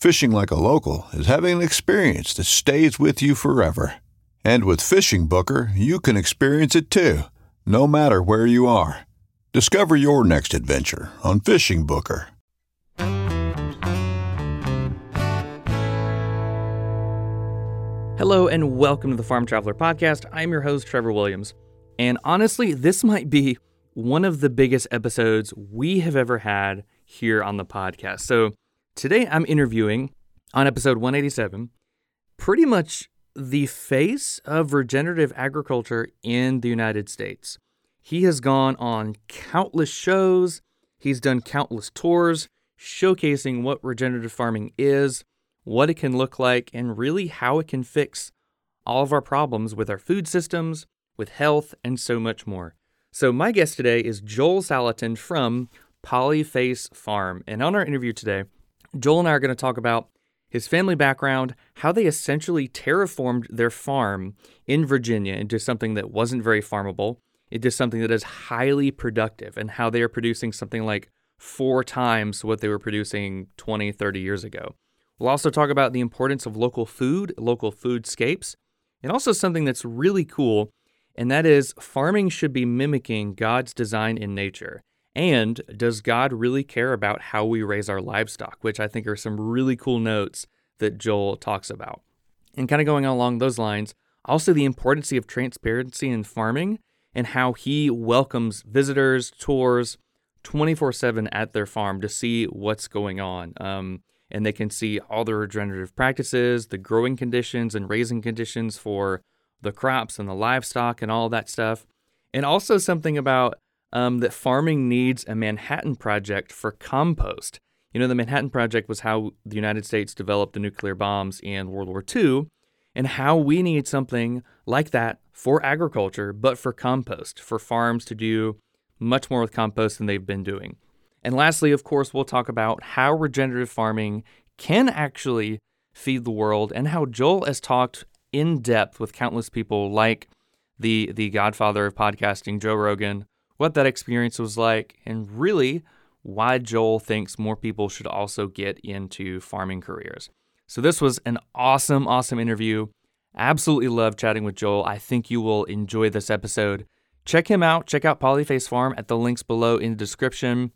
Fishing like a local is having an experience that stays with you forever. And with Fishing Booker, you can experience it too, no matter where you are. Discover your next adventure on Fishing Booker. Hello and welcome to the Farm Traveler Podcast. I'm your host, Trevor Williams. And honestly, this might be one of the biggest episodes we have ever had here on the podcast. So today I'm interviewing on episode 187 pretty much the face of regenerative agriculture in the United States. He has gone on countless shows, he's done countless tours showcasing what regenerative farming is what it can look like, and really how it can fix all of our problems with our food systems, with health, and so much more. So, my guest today is Joel Salatin from Polyface Farm. And on our interview today, Joel and I are going to talk about his family background, how they essentially terraformed their farm in Virginia into something that wasn't very farmable, into something that is highly productive, and how they are producing something like four times what they were producing 20, 30 years ago. We'll also talk about the importance of local food, local foodscapes, and also something that's really cool, and that is farming should be mimicking God's design in nature. And does God really care about how we raise our livestock, which I think are some really cool notes that Joel talks about. And kind of going along those lines, also the importance of transparency in farming and how he welcomes visitors, tours 24 7 at their farm to see what's going on. Um, and they can see all the regenerative practices, the growing conditions and raising conditions for the crops and the livestock and all that stuff. And also something about um, that farming needs a Manhattan Project for compost. You know, the Manhattan Project was how the United States developed the nuclear bombs in World War II, and how we need something like that for agriculture, but for compost, for farms to do much more with compost than they've been doing. And lastly, of course, we'll talk about how regenerative farming can actually feed the world and how Joel has talked in depth with countless people like the the godfather of podcasting, Joe Rogan, what that experience was like, and really why Joel thinks more people should also get into farming careers. So this was an awesome, awesome interview. Absolutely love chatting with Joel. I think you will enjoy this episode. Check him out. Check out Polyface Farm at the links below in the description.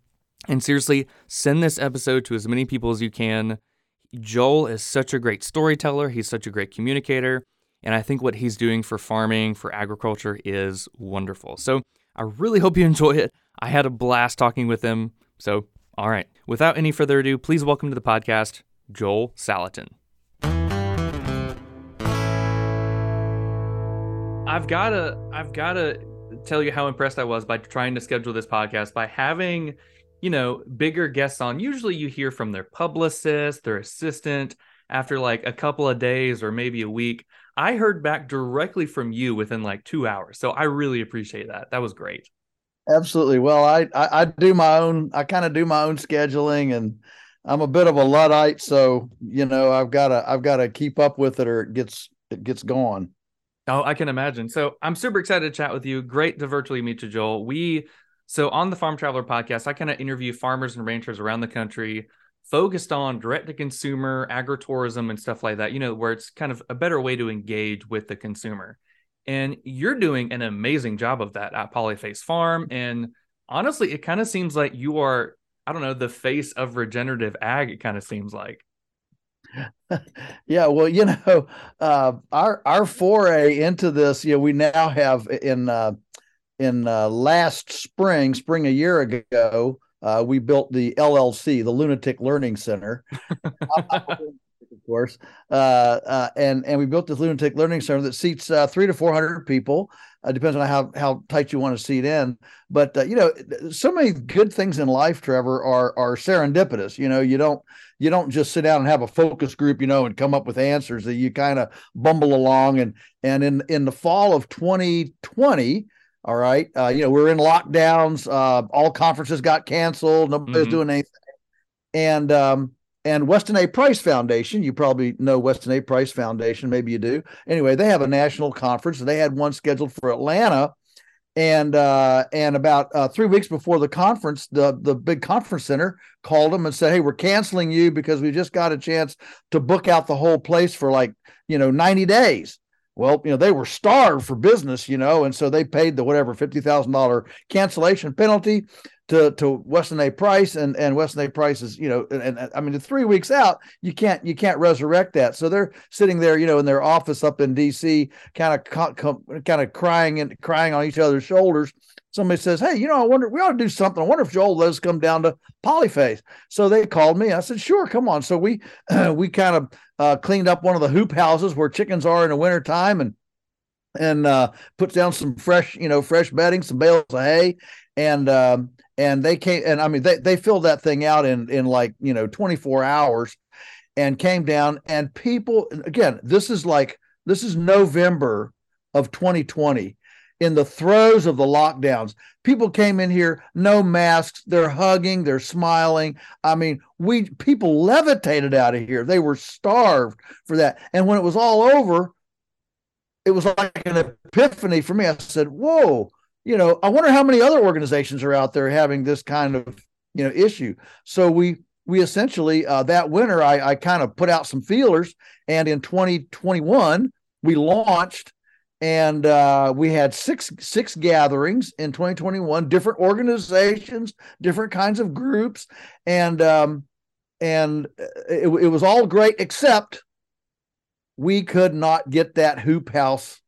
And seriously, send this episode to as many people as you can. Joel is such a great storyteller, he's such a great communicator, and I think what he's doing for farming, for agriculture is wonderful. So I really hope you enjoy it. I had a blast talking with him. So, all right, without any further ado, please welcome to the podcast Joel Salatin. I've gotta, I've gotta tell you how impressed I was by trying to schedule this podcast by having you know, bigger guests on, usually you hear from their publicist, their assistant after like a couple of days or maybe a week. I heard back directly from you within like two hours. So I really appreciate that. That was great. Absolutely. Well, I, I, I do my own, I kind of do my own scheduling and I'm a bit of a Luddite. So, you know, I've got to, I've got to keep up with it or it gets, it gets gone. Oh, I can imagine. So I'm super excited to chat with you. Great to virtually meet you, Joel. We so on the Farm Traveler podcast, I kind of interview farmers and ranchers around the country focused on direct to consumer agritourism and stuff like that, you know, where it's kind of a better way to engage with the consumer. And you're doing an amazing job of that at Polyface Farm. And honestly, it kind of seems like you are, I don't know, the face of regenerative ag, it kind of seems like. yeah, well, you know, uh, our our foray into this, you know, we now have in uh, in uh, last spring, spring a year ago, uh, we built the LLC, the Lunatic Learning Center, of course, uh, uh, and and we built this Lunatic Learning Center that seats uh, three to four hundred people. Uh, depends on how how tight you want to seat in, but uh, you know, so many good things in life, Trevor, are are serendipitous. You know, you don't you don't just sit down and have a focus group, you know, and come up with answers. That you kind of bumble along, and and in in the fall of 2020 all right. Uh, you know, we're in lockdowns. Uh, all conferences got canceled. Nobody's mm-hmm. doing anything. And um, and Weston A. Price Foundation, you probably know Weston A. Price Foundation, maybe you do. Anyway, they have a national conference. They had one scheduled for Atlanta, and uh, and about uh, three weeks before the conference, the the big conference center called them and said, "Hey, we're canceling you because we just got a chance to book out the whole place for like you know ninety days." Well, you know, they were starved for business, you know, and so they paid the whatever fifty thousand dollar cancellation penalty to to Weston A. Price, and and Weston A. Price is, you know, and, and I mean, three weeks out, you can't you can't resurrect that. So they're sitting there, you know, in their office up in D.C., kind of kind of crying and crying on each other's shoulders. Somebody says, "Hey, you know, I wonder we ought to do something. I wonder if Joel us come down to Polyface." So they called me. I said, "Sure, come on." So we we kind of uh, cleaned up one of the hoop houses where chickens are in the wintertime and and uh, put down some fresh, you know, fresh bedding, some bales of hay, and um, and they came and I mean they they filled that thing out in in like you know 24 hours, and came down. And people again this is like this is November of 2020 in the throes of the lockdowns. People came in here, no masks, they're hugging, they're smiling. I mean, we people levitated out of here. They were starved for that. And when it was all over, it was like an epiphany for me. I said, "Whoa, you know, I wonder how many other organizations are out there having this kind of, you know, issue." So we we essentially uh, that winter I, I kind of put out some feelers, and in 2021 we launched and uh, we had six six gatherings in 2021 different organizations different kinds of groups. And um, and it, it, was all great except we could not get that hoop house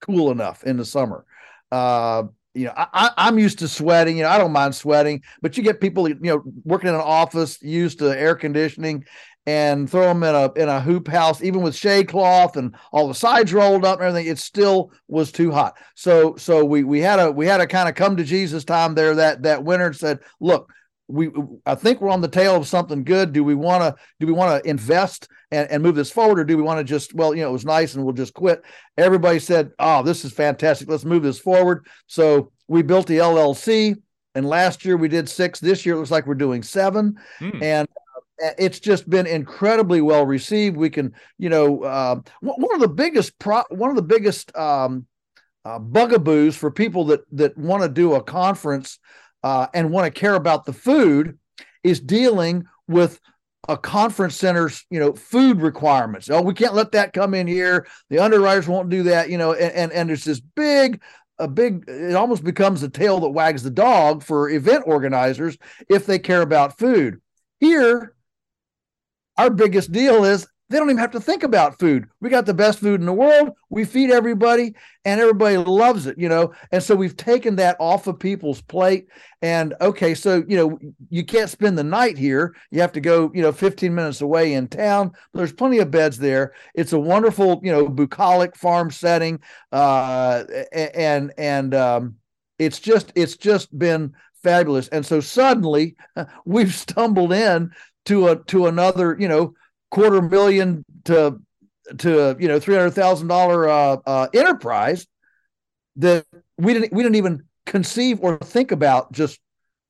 cool enough in the summer. Uh, you know I, i'm used to sweating you know i don't mind sweating but you get people you know working in an office used to air conditioning and throw them in a in a hoop house, even with shade cloth and all the sides rolled up and everything, it still was too hot. So so we we had a we had a kind of come to Jesus time there that that winter and said, look, we I think we're on the tail of something good. Do we want to do we want to invest and, and move this forward, or do we want to just well, you know, it was nice and we'll just quit? Everybody said, oh, this is fantastic. Let's move this forward. So we built the LLC. And last year we did six. This year it looks like we're doing seven. Hmm. And it's just been incredibly well received. We can, you know, uh, one of the biggest pro- one of the biggest um, uh, bugaboos for people that that want to do a conference uh, and want to care about the food is dealing with a conference center's you know food requirements. Oh, we can't let that come in here. The underwriters won't do that. You know, and and, and there's this big a big it almost becomes the tail that wags the dog for event organizers if they care about food here our biggest deal is they don't even have to think about food. We got the best food in the world. We feed everybody and everybody loves it, you know. And so we've taken that off of people's plate. And okay, so, you know, you can't spend the night here. You have to go, you know, 15 minutes away in town. There's plenty of beds there. It's a wonderful, you know, bucolic farm setting. Uh, and, and, um, it's just, it's just been fabulous. And so suddenly we've stumbled in to a to another you know quarter million to to you know three hundred thousand dollar uh, uh, enterprise that we didn't we didn't even conceive or think about just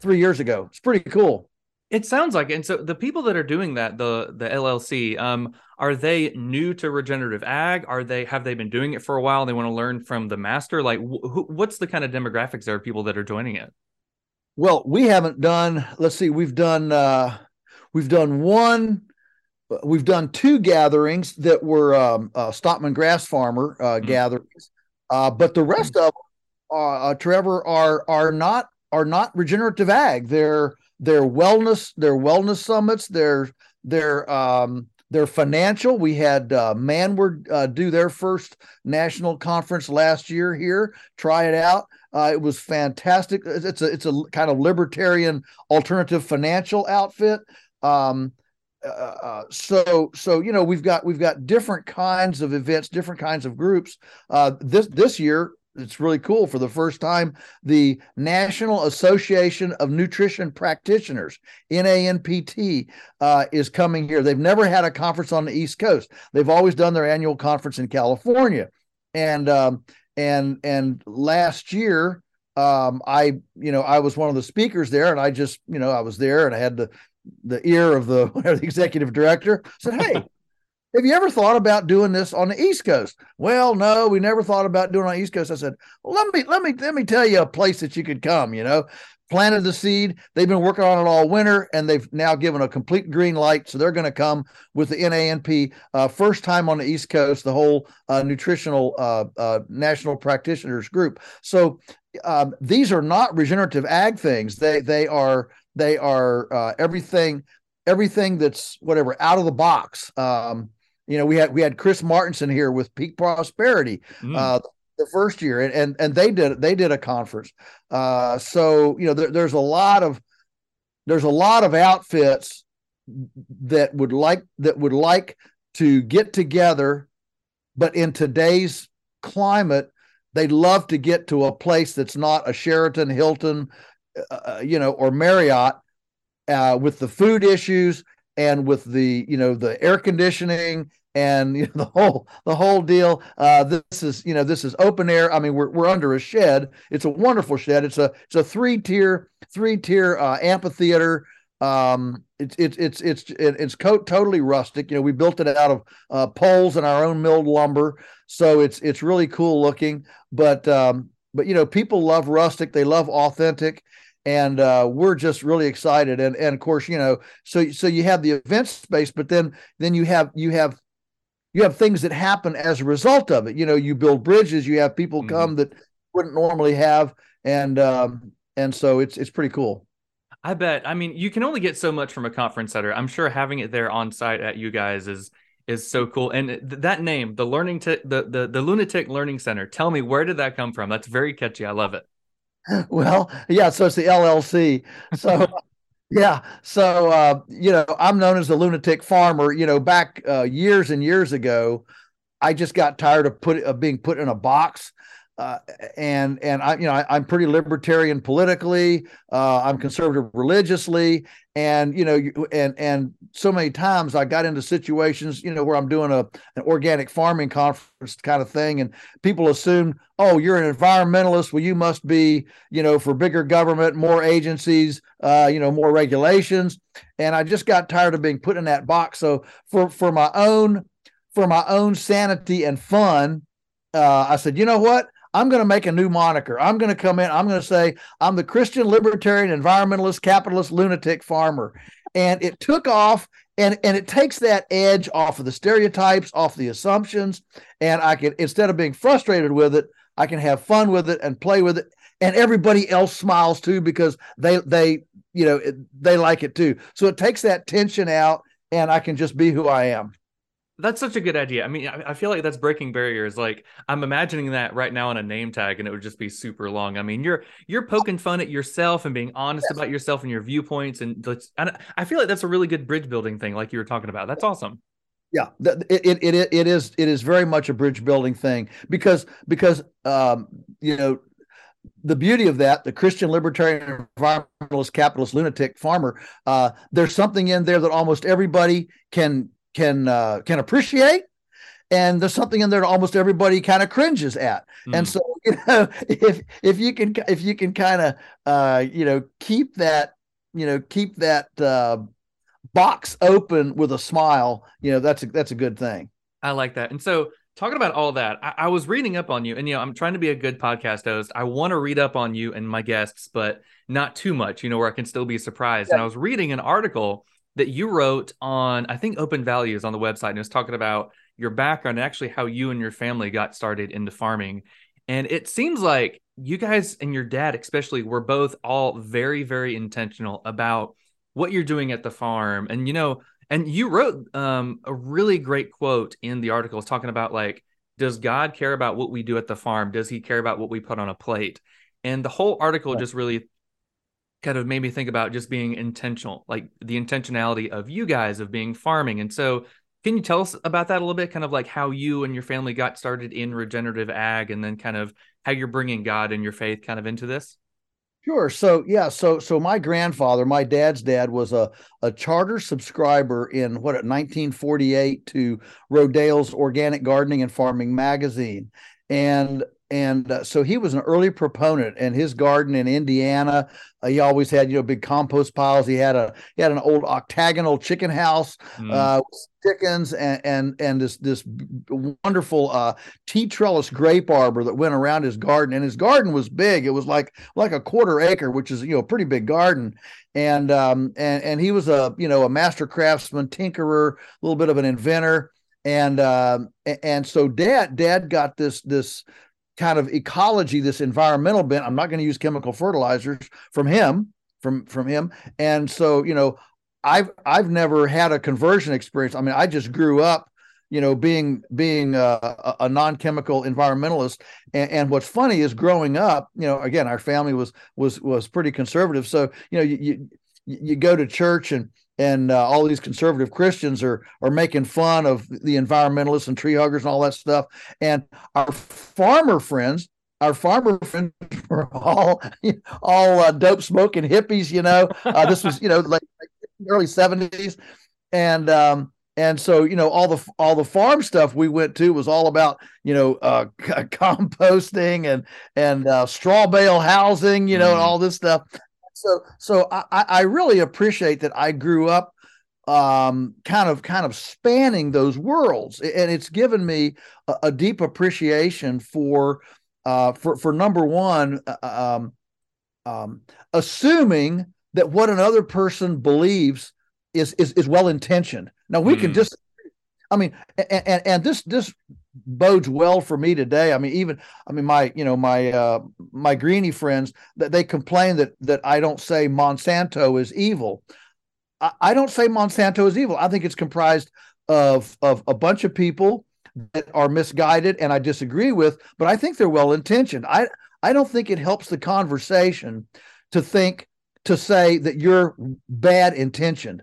three years ago. It's pretty cool. It sounds like, it. and so the people that are doing that, the the LLC, um, are they new to regenerative ag? Are they have they been doing it for a while? They want to learn from the master. Like, wh- what's the kind of demographics there of people that are joining it? Well, we haven't done. Let's see, we've done uh, we've done one. We've done two gatherings that were um, uh, Stockman Grass Farmer uh, mm-hmm. gatherings, uh, but the rest mm-hmm. of them, uh, uh, Trevor, are are not are not regenerative ag. They're their wellness, their wellness summits, their their um, their financial. We had uh, Manward uh, do their first national conference last year here. Try it out. Uh, it was fantastic. It's a it's a kind of libertarian alternative financial outfit. Um, uh, uh, so so you know we've got we've got different kinds of events, different kinds of groups. Uh, this this year it's really cool. For the first time, the National Association of Nutrition Practitioners (NANPT) uh, is coming here. They've never had a conference on the East Coast. They've always done their annual conference in California, and um, and and last year um, I you know I was one of the speakers there, and I just you know I was there and I had the the ear of the, the executive director. said, "Hey, have you ever thought about doing this on the East Coast? Well, no, we never thought about doing it on the East Coast. I said, well, let me let me let me tell you a place that you could come. You know, planted the seed. They've been working on it all winter, and they've now given a complete green light. So they're going to come with the NANP uh, first time on the East Coast. The whole uh, nutritional uh, uh national practitioners group. So um, these are not regenerative ag things. They they are they are uh, everything everything that's whatever out of the box. Um, you know, we had we had Chris Martenson here with Peak Prosperity mm. uh, the first year, and and and they did they did a conference. Uh, so you know, there, there's a lot of there's a lot of outfits that would like that would like to get together, but in today's climate, they'd love to get to a place that's not a Sheraton, Hilton, uh, uh you know, or Marriott, uh, with the food issues and with the you know the air conditioning and you know, the whole the whole deal. Uh, this is you know this is open air. I mean we're we're under a shed. It's a wonderful shed. It's a it's a three tier three tier uh, amphitheater. Um, it's it's it's it's it's co- totally rustic. You know we built it out of uh, poles and our own milled lumber, so it's it's really cool looking. But um, but you know people love rustic. They love authentic and uh, we're just really excited and and of course you know so so you have the event space but then then you have you have you have things that happen as a result of it you know you build bridges you have people mm-hmm. come that wouldn't normally have and um and so it's it's pretty cool I bet. I mean, you can only get so much from a conference center. I'm sure having it there on site at you guys is is so cool. And th- that name, the learning t- the the the lunatic learning center. Tell me where did that come from? That's very catchy. I love it. Well, yeah. So it's the LLC. So, yeah. So, uh, you know, I'm known as the lunatic farmer. You know, back uh, years and years ago, I just got tired of put of being put in a box uh, and and I you know I, am pretty libertarian politically. Uh, I'm conservative religiously, and you know and and so many times I got into situations you know where I'm doing a an organic farming conference kind of thing, and people assume oh you're an environmentalist, well you must be you know for bigger government, more agencies, uh, you know more regulations, and I just got tired of being put in that box. So for for my own for my own sanity and fun. Uh, I said, you know what? I'm going to make a new moniker. I'm going to come in. I'm going to say, I'm the Christian libertarian, environmentalist, capitalist, lunatic farmer. And it took off and and it takes that edge off of the stereotypes, off the assumptions. And I can, instead of being frustrated with it, I can have fun with it and play with it. And everybody else smiles too because they, they, you know, they like it too. So it takes that tension out and I can just be who I am. That's such a good idea. I mean, I, I, feel like that's breaking barriers. Like I'm imagining that right now on a name tag, and it would just be super long. I mean, you're you're poking fun at yourself and being honest yes. about yourself and your viewpoints, and, and I feel like that's a really good bridge building thing, like you were talking about. That's awesome. Yeah, it, it it it is it is very much a bridge building thing because because um you know the beauty of that, the Christian libertarian environmentalist capitalist lunatic farmer, uh, there's something in there that almost everybody can can uh, can appreciate and there's something in there that almost everybody kind of cringes at mm. and so you know if if you can if you can kind of uh, you know keep that you know keep that uh, box open with a smile, you know that's a, that's a good thing. I like that. And so talking about all that, I, I, was reading up on you, and you know, I'm trying to be a good podcast host. I want to read up on you and my guests, but not too much, you know, where I can still be surprised. Yeah. And I was reading an article that you wrote on, I think, Open Values on the website, and it was talking about your background and actually how you and your family got started into farming. And it seems like you guys and your dad, especially, were both all very, very intentional about what you're doing at the farm. And, you know, and you wrote um, a really great quote in the article talking about like, does God care about what we do at the farm? Does he care about what we put on a plate? And the whole article just really kind of made me think about just being intentional, like the intentionality of you guys of being farming. And so, can you tell us about that a little bit? Kind of like how you and your family got started in regenerative ag, and then kind of how you're bringing God and your faith kind of into this. Sure. So yeah. So so my grandfather, my dad's dad, was a a charter subscriber in what 1948 to Rodale's Organic Gardening and Farming magazine, and and uh, so he was an early proponent in his garden in Indiana. Uh, he always had you know big compost piles. He had a he had an old octagonal chicken house mm. uh, chickens and and and this this wonderful uh, tea trellis grape arbor that went around his garden. And his garden was big. It was like like a quarter acre, which is you know a pretty big garden. And um and and he was a you know a master craftsman, tinkerer, a little bit of an inventor and um, and so dad dad got this this kind of ecology, this environmental bent. I'm not going to use chemical fertilizers from him, from from him. And so, you know, I've I've never had a conversion experience. I mean, I just grew up, you know, being being a, a non-chemical environmentalist. And, and, what's funny is growing up, you know, again, our family was was was pretty conservative. So, you know, you you, you go to church and and uh, all these conservative Christians are are making fun of the environmentalists and tree huggers and all that stuff. And our farmer friends, our farmer friends were all all uh, dope smoking hippies. You know, uh, this was you know like, like early seventies, and um, and so you know all the all the farm stuff we went to was all about you know uh, composting and and uh, straw bale housing you know mm. and all this stuff so so I, I really appreciate that I grew up um, kind of kind of spanning those worlds, and it's given me a, a deep appreciation for uh, for for number one, uh, um, um, assuming that what another person believes is is is well intentioned. Now we mm. can just, I mean, and, and and this this bodes well for me today. I mean, even I mean my you know my uh, my greeny friends that they complain that that I don't say Monsanto is evil. I, I don't say Monsanto is evil. I think it's comprised of of a bunch of people that are misguided and I disagree with, but I think they're well intentioned. I I don't think it helps the conversation to think to say that you're bad intentioned.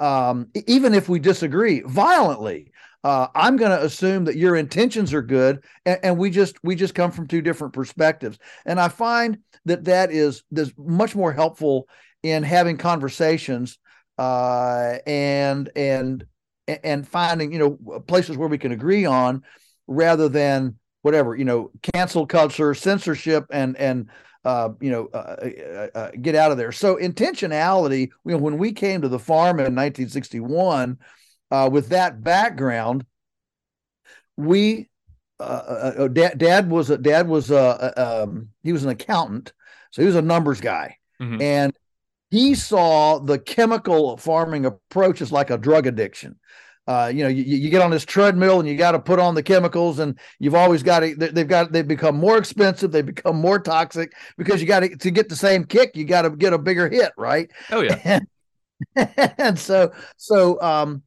Um, even if we disagree violently, uh, I'm going to assume that your intentions are good, and, and, we just we just come from two different perspectives. And I find that that is is much more helpful in having conversations uh, and and and finding you know places where we can agree on, rather than whatever you know cancel culture, censorship, and and uh, you know, uh, uh, uh, get out of there. So intentionality. You know, when we came to the farm in 1961, uh, with that background, we uh, uh, uh, dad, dad was a dad was a, um, he was an accountant, so he was a numbers guy, mm-hmm. and he saw the chemical farming approach as like a drug addiction. Uh, you know, you, you get on this treadmill and you got to put on the chemicals, and you've always got to. They've got they've become more expensive. They become more toxic because you got to to get the same kick. You got to get a bigger hit, right? Oh yeah. And, and so so um,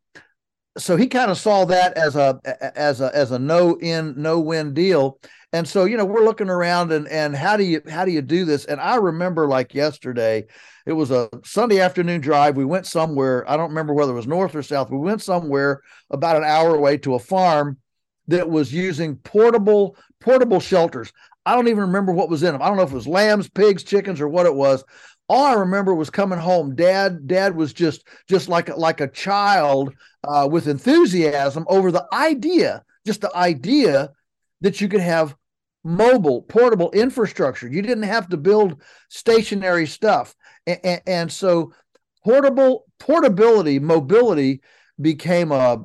so he kind of saw that as a as a as a no in no win deal. And so you know we're looking around and and how do you how do you do this? And i remember like yesterday it was a sunday afternoon drive. We went somewhere i don't remember whether it was north or south we went somewhere about an hour away to a farm that was using portable portable shelters. I don't even remember what was in them i don't know if it was lambs pigs chickens or what it was all I remember was coming home. Dad, dad was just just like like a child uh, with enthusiasm over the idea, just the idea that you could have mobile, portable infrastructure. You didn't have to build stationary stuff. And, and, and so portable portability, mobility became a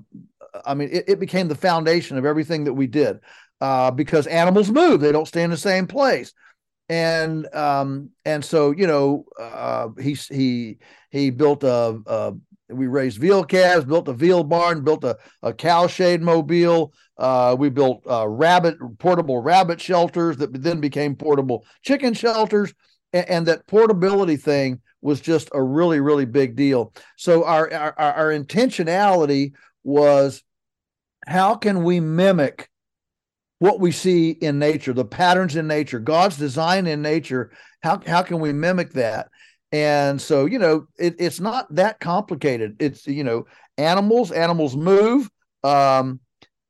I mean, it, it became the foundation of everything that we did uh, because animals move; they don't stay in the same place. And um, and so you know, uh, he he he built a, a we raised veal calves, built a veal barn, built a, a cow shade mobile. Uh, we built uh, rabbit portable rabbit shelters that then became portable chicken shelters, and, and, that portability thing was just a really really big deal. So our our, our intentionality was how can we mimic what we see in nature, the patterns in nature, God's design in nature? How how can we mimic that? And so, you know, it, it's not that complicated. It's you know, animals, animals move, um,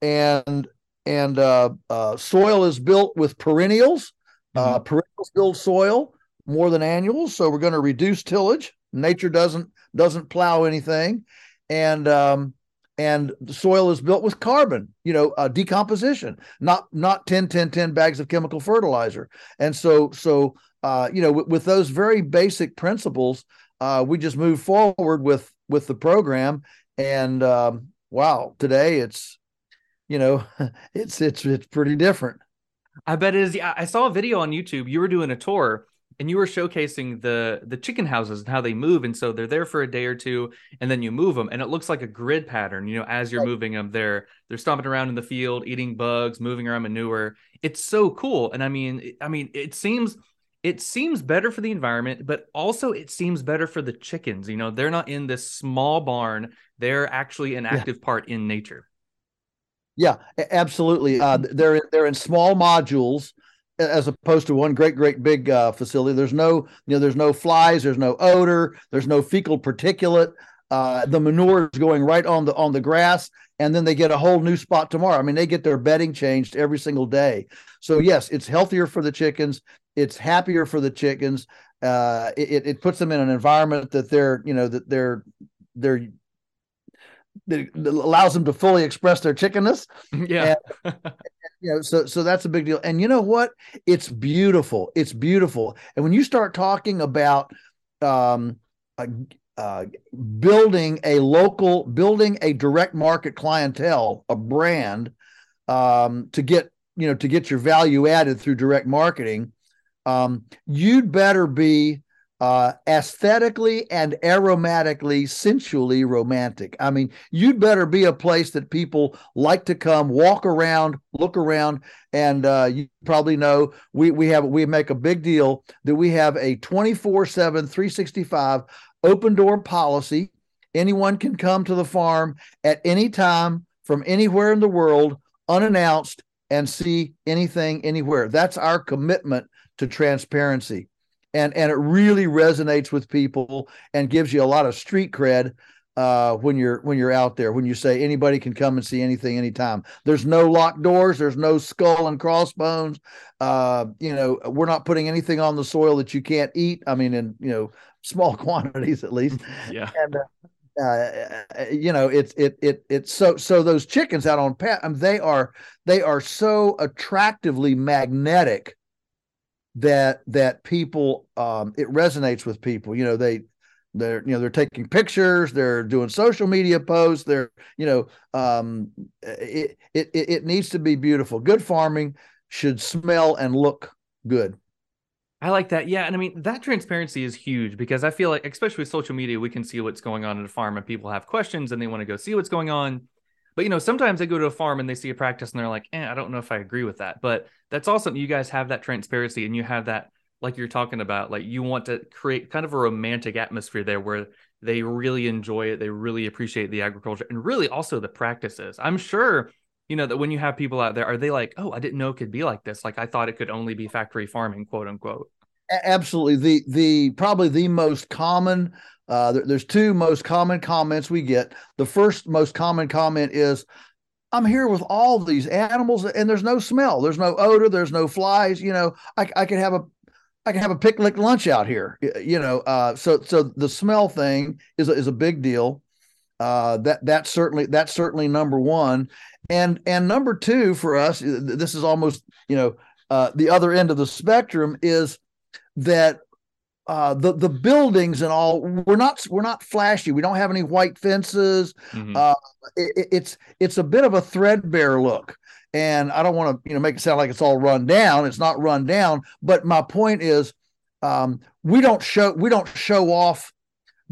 and and uh, uh, soil is built with perennials. Uh, mm-hmm. Perennials build soil more than annuals, so we're going to reduce tillage. Nature doesn't doesn't plow anything, and um, and the soil is built with carbon you know uh, decomposition not not 10 10 10 bags of chemical fertilizer. And so so uh, you know with, with, those very basic principles uh, we just move forward with with the program. And um, wow today it's you know it's it's it's pretty different. I bet it is i saw a video on youtube. You were doing a tour and you were showcasing the the chicken houses and how they move and so they're there for a day or two and then you move them and it looks like a grid pattern you know as you're moving them they're they're stomping around in the field eating bugs moving around manure. It's so cool and i mean i mean it seems it seems better for the environment but also it seems better for the chickens you know they're not in this small barn they're actually an active yeah. part in nature. Yeah absolutely uh, they're they're in small modules as opposed to one great great big uh, facility. There's no you know there's no flies there's no odor there's no fecal particulate. Uh, the manure is going right on the on the grass and then they get a whole new spot tomorrow. I mean they get their bedding changed every single day. So yes it's healthier for the chickens it's happier for the chickens. Uh, it, it puts them in an environment that they're you know that they're they're that allows them to fully express their chickenness. Yeah. And, know, so so that's a big deal. And you know what? It's beautiful. It's beautiful. And when you start talking about um, uh, building a local, building a direct market clientele, a brand, um, to get you know to get your value added through direct marketing, um, you'd better be uh, aesthetically and aromatically, sensually romantic. I mean, you'd better be a place that people like to come, walk around, look around, and uh, you probably know we we have we make a big deal that we have a 24/7 365 open door policy. Anyone can come to the farm at any time from anywhere in the world unannounced and see anything anywhere. That's our commitment to transparency and and it really resonates with people and gives you a lot of street cred uh, when you're when you're out there when you say anybody can come and see anything anytime. There's no locked doors there's no skull and crossbones uh, you know we're not putting anything on the soil that you can't eat i mean in you know small quantities at least. Yeah. And uh, uh, you know it's it it it's so so those chickens out on pat um, they are they are so attractively magnetic that that people um, it resonates with people. You know, they they're you know they're taking pictures, they're doing social media posts, they're you know um, it, it it needs to be beautiful. Good farming should smell and look good. I like that. Yeah. And I mean, that transparency is huge because I feel like, especially with social media, we can see what's going on at a farm and people have questions and they want to go see what's going on. But you know, sometimes they go to a farm and they see a practice and they're like, eh, I don't know if I agree with that. But that's awesome. You guys have that transparency and you have that, like you're talking about, like you want to create kind of a romantic atmosphere there where they really enjoy it. They really appreciate the agriculture and really also the practices. I'm sure, you know, that when you have people out there, are they like, oh, I didn't know it could be like this. Like I thought it could only be factory farming, quote unquote. Absolutely. The the probably the most common uh, there, there's two most common comments we get. The first most common comment is, I'm here with all these animals and there's no smell, there's no odor, there's no flies. You know, I, I could have a I can have a picnic lunch out here. You know, uh, so so the smell thing is a, is a big deal. Uh, that that's certainly that's certainly number one, and and number two for us. This is almost you know uh, the other end of the spectrum is that uh, the the buildings and all we're not we're not flashy. We don't have any white fences. Mm-hmm. Uh, it, it's it's a bit of a threadbare look, and I don't want to you know make it sound like it's all run down. It's not run down, but my point is, um, we don't show we don't show off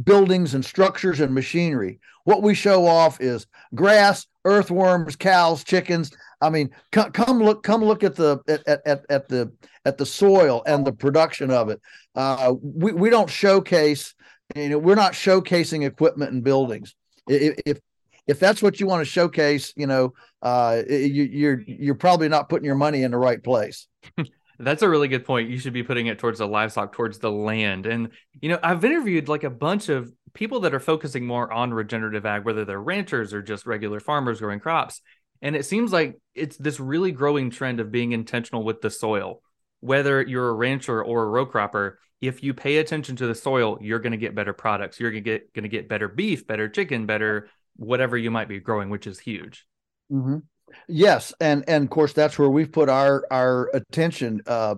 buildings and structures and machinery. What we show off is grass, earthworms, cows, chickens. I mean, come, come look, come look at the at, at, at the at the soil and the production of it. Uh, we we don't showcase. You know, we're not showcasing equipment and buildings. If if, that's what you want to showcase, you know, uh, you, you're you're probably not putting your money in the right place. That's a really good point. You should be putting it towards the livestock, towards the land. And, you know, I've interviewed like a bunch of people that are focusing more on regenerative ag, whether they're ranchers or just regular farmers growing crops. And it seems like it's this really growing trend of being intentional with the soil. Whether you're a rancher or a row cropper, if you pay attention to the soil, you're going to get better products. You're going to get going to get better beef, better chicken, better whatever you might be growing, which is huge. Mm-hmm. Yes, and and of course that's where we've put our our attention. Uh,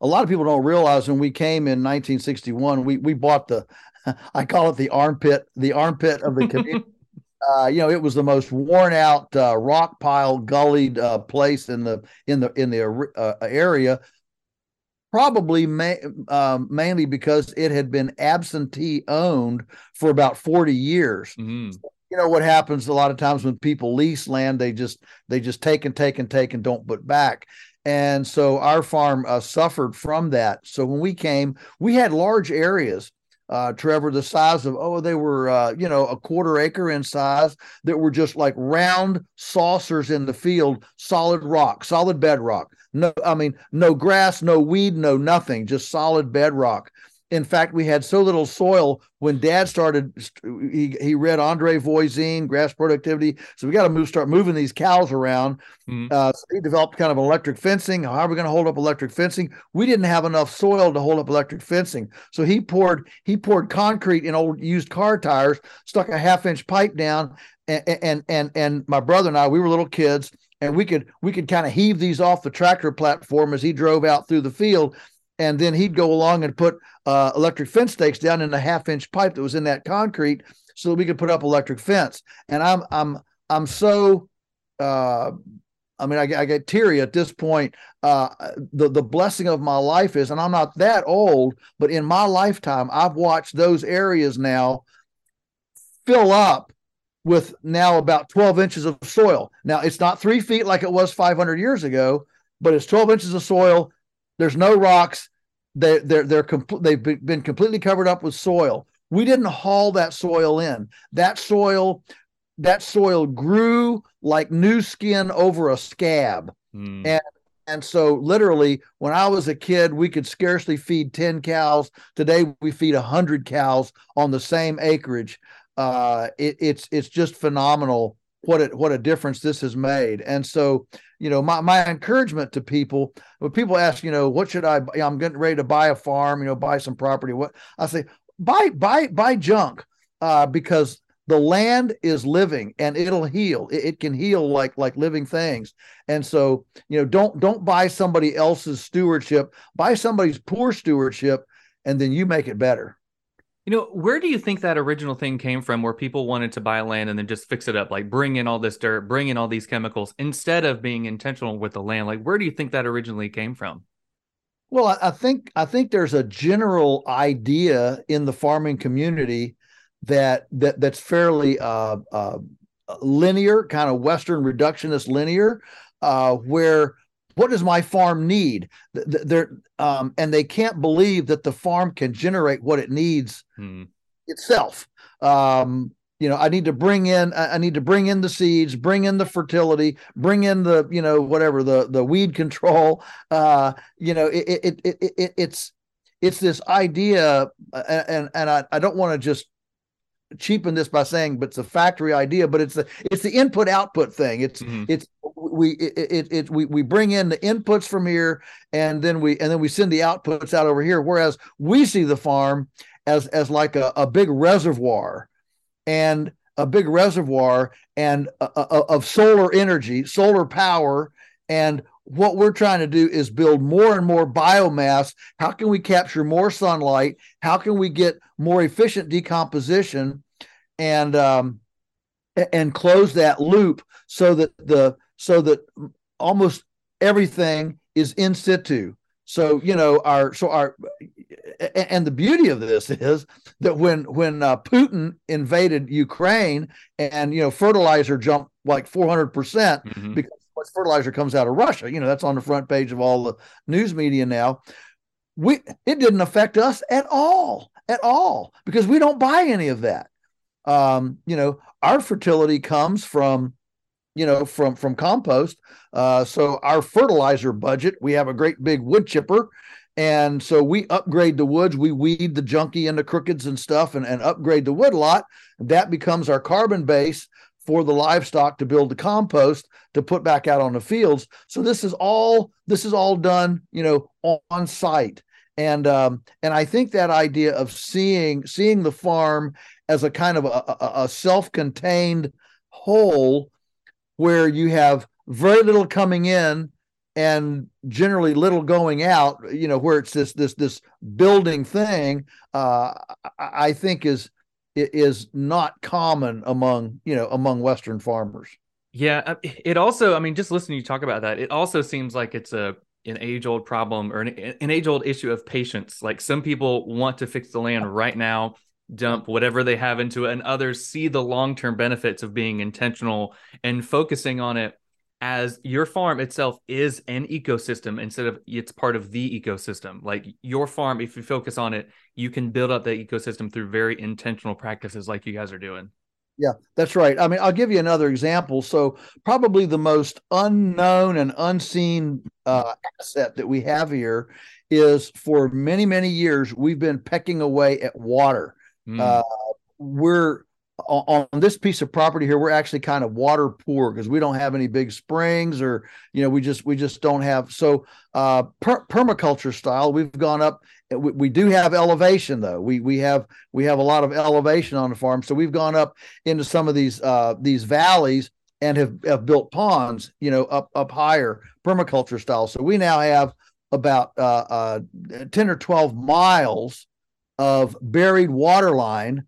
a lot of people don't realize when we came in 1961, we we bought the, I call it the armpit, the armpit of the community. Uh, you know, it was the most worn out uh, rock pile, gullied uh, place in the in the in the uh, area. Probably ma- um, mainly because it had been absentee owned for about 40 years. Mm-hmm you know what happens a lot of times when people lease land they just they just take and take and take and don't put back and so our farm uh, suffered from that so when we came we had large areas uh, Trevor, the size of oh, they were uh, you know a quarter acre in size that were just like round saucers in the field, solid rock, solid bedrock. No, I mean no grass, no weed, no nothing, just solid bedrock. In fact, we had so little soil when Dad started. He, he read Andre Voisin, Grass Productivity. So we got to move, start moving these cows around. Mm. Uh, so he developed kind of electric fencing. How are we going to hold up electric fencing? We didn't have enough soil to hold up electric fencing, so he poured he poured concrete in old used car tires, stuck a half inch pipe down, and and and, and my brother and I, we were little kids and we could we could kind of heave these off the tractor platform as he drove out through the field and then he'd go along and put uh, electric fence stakes down in the half inch pipe that was in that concrete so that we could put up electric fence and i'm i'm i'm so uh, I mean, I, I, get teary at this point. Uh, the the blessing of my life is, and I'm not that old, but in my lifetime, I've watched those areas now fill up with now about 12 inches of soil. Now it's not three feet like it was 500 years ago, but it's 12 inches of soil there's no rocks. They they're they're compl- they've been completely covered up with soil. We didn't haul that soil in. That soil that soil grew like new skin over a scab. Mm. And and so literally when I was a kid, we could scarcely feed 10 cows. Today we feed 100 cows on the same acreage. Uh, it, it's it's just phenomenal what it what a difference this has made. And so, you know, my my encouragement to people when people ask, you know, what should I? I'm getting ready to buy a farm, you know, buy some property. What I say, buy buy buy junk uh, because the land is living and it'll heal. It, it, can heal like like living things. And so, you know, don't don't buy somebody else's stewardship. Buy somebody's poor stewardship, and then you make it better. You know, where do you think that original thing came from where people wanted to buy land and then just fix it up, like bring in all this dirt, bring in all these chemicals instead of being intentional with the land? Like, where do you think that originally came from? Well, I think I think there's a general idea in the farming community that that that's fairly uh, uh, linear, kind of Western reductionist linear, uh, where what does my farm need? They're, um, and they can't believe that the farm can generate what it needs hmm. itself. Um, you know, I need to bring in, I need to bring in the seeds, bring in the fertility, bring in the, you know, whatever the the weed control. Uh, you know, it it it, it it's it's this idea, and and I, I don't want to just cheapen this by saying, but it's a factory idea, but it's the it's the input output thing. It's mm-hmm. it's we it, it, it we we bring in the inputs from here, and then we and then we send the outputs out over here. Whereas we see the farm as as like a, a big reservoir, and a big reservoir and uh, uh, of solar energy, solar power, and what we're trying to do is build more and more biomass. How can we capture more sunlight? How can we get more efficient decomposition and um, and close that loop so that the so that almost everything is in situ. So you know our so our and the beauty of this is that when when uh, Putin invaded Ukraine and you know fertilizer jumped like 400 percent mm-hmm. because much fertilizer comes out of Russia. You know, that's on the front page of all the news media now. We it didn't affect us at all, at all, because we don't buy any of that. Um, you know, our fertility comes from, you know, from from compost. Uh, so our fertilizer budget, we have a great big wood chipper. And so we upgrade the woods, we weed the junky and the crookeds and stuff and, and upgrade the wood lot. That becomes our carbon base for the livestock to build the compost to put back out on the fields. So this is all this is all done, you know, on site. And um, and I think that idea of seeing seeing the farm as a kind of a, a, a self-contained whole where you have very little coming in and generally little going out you know where it's this this this building thing uh i think is is not common among you know among Western farmers. Yeah, uh, it also, I mean, just listening to you talk about that, it also seems like it's a an age old problem or an, an age old issue of patience. Like some people want to fix the land right now, dump whatever they have into it, and others see the long term benefits of being intentional and focusing on it as your farm itself is an ecosystem instead of it's part of the ecosystem. Like your farm, if you focus on it, you can build up that ecosystem through very intentional practices like you guys are doing. Yeah, that's right. I mean, I'll give you another example. So, probably the most unknown and unseen uh, asset that we have here is for many, many years, we've been pecking away at water. Mm. Uh, we're on, this piece of property here we're actually kind of water poor because we don't have any big springs or you know we just we just don't have so uh per- permaculture style we've gone up we, we, do have elevation though. We we have we have a lot of elevation on the farm. So we've gone up into some of these uh these valleys and have, have built ponds you know up up higher permaculture style. So we now have about uh, uh 10 or 12 miles of buried water line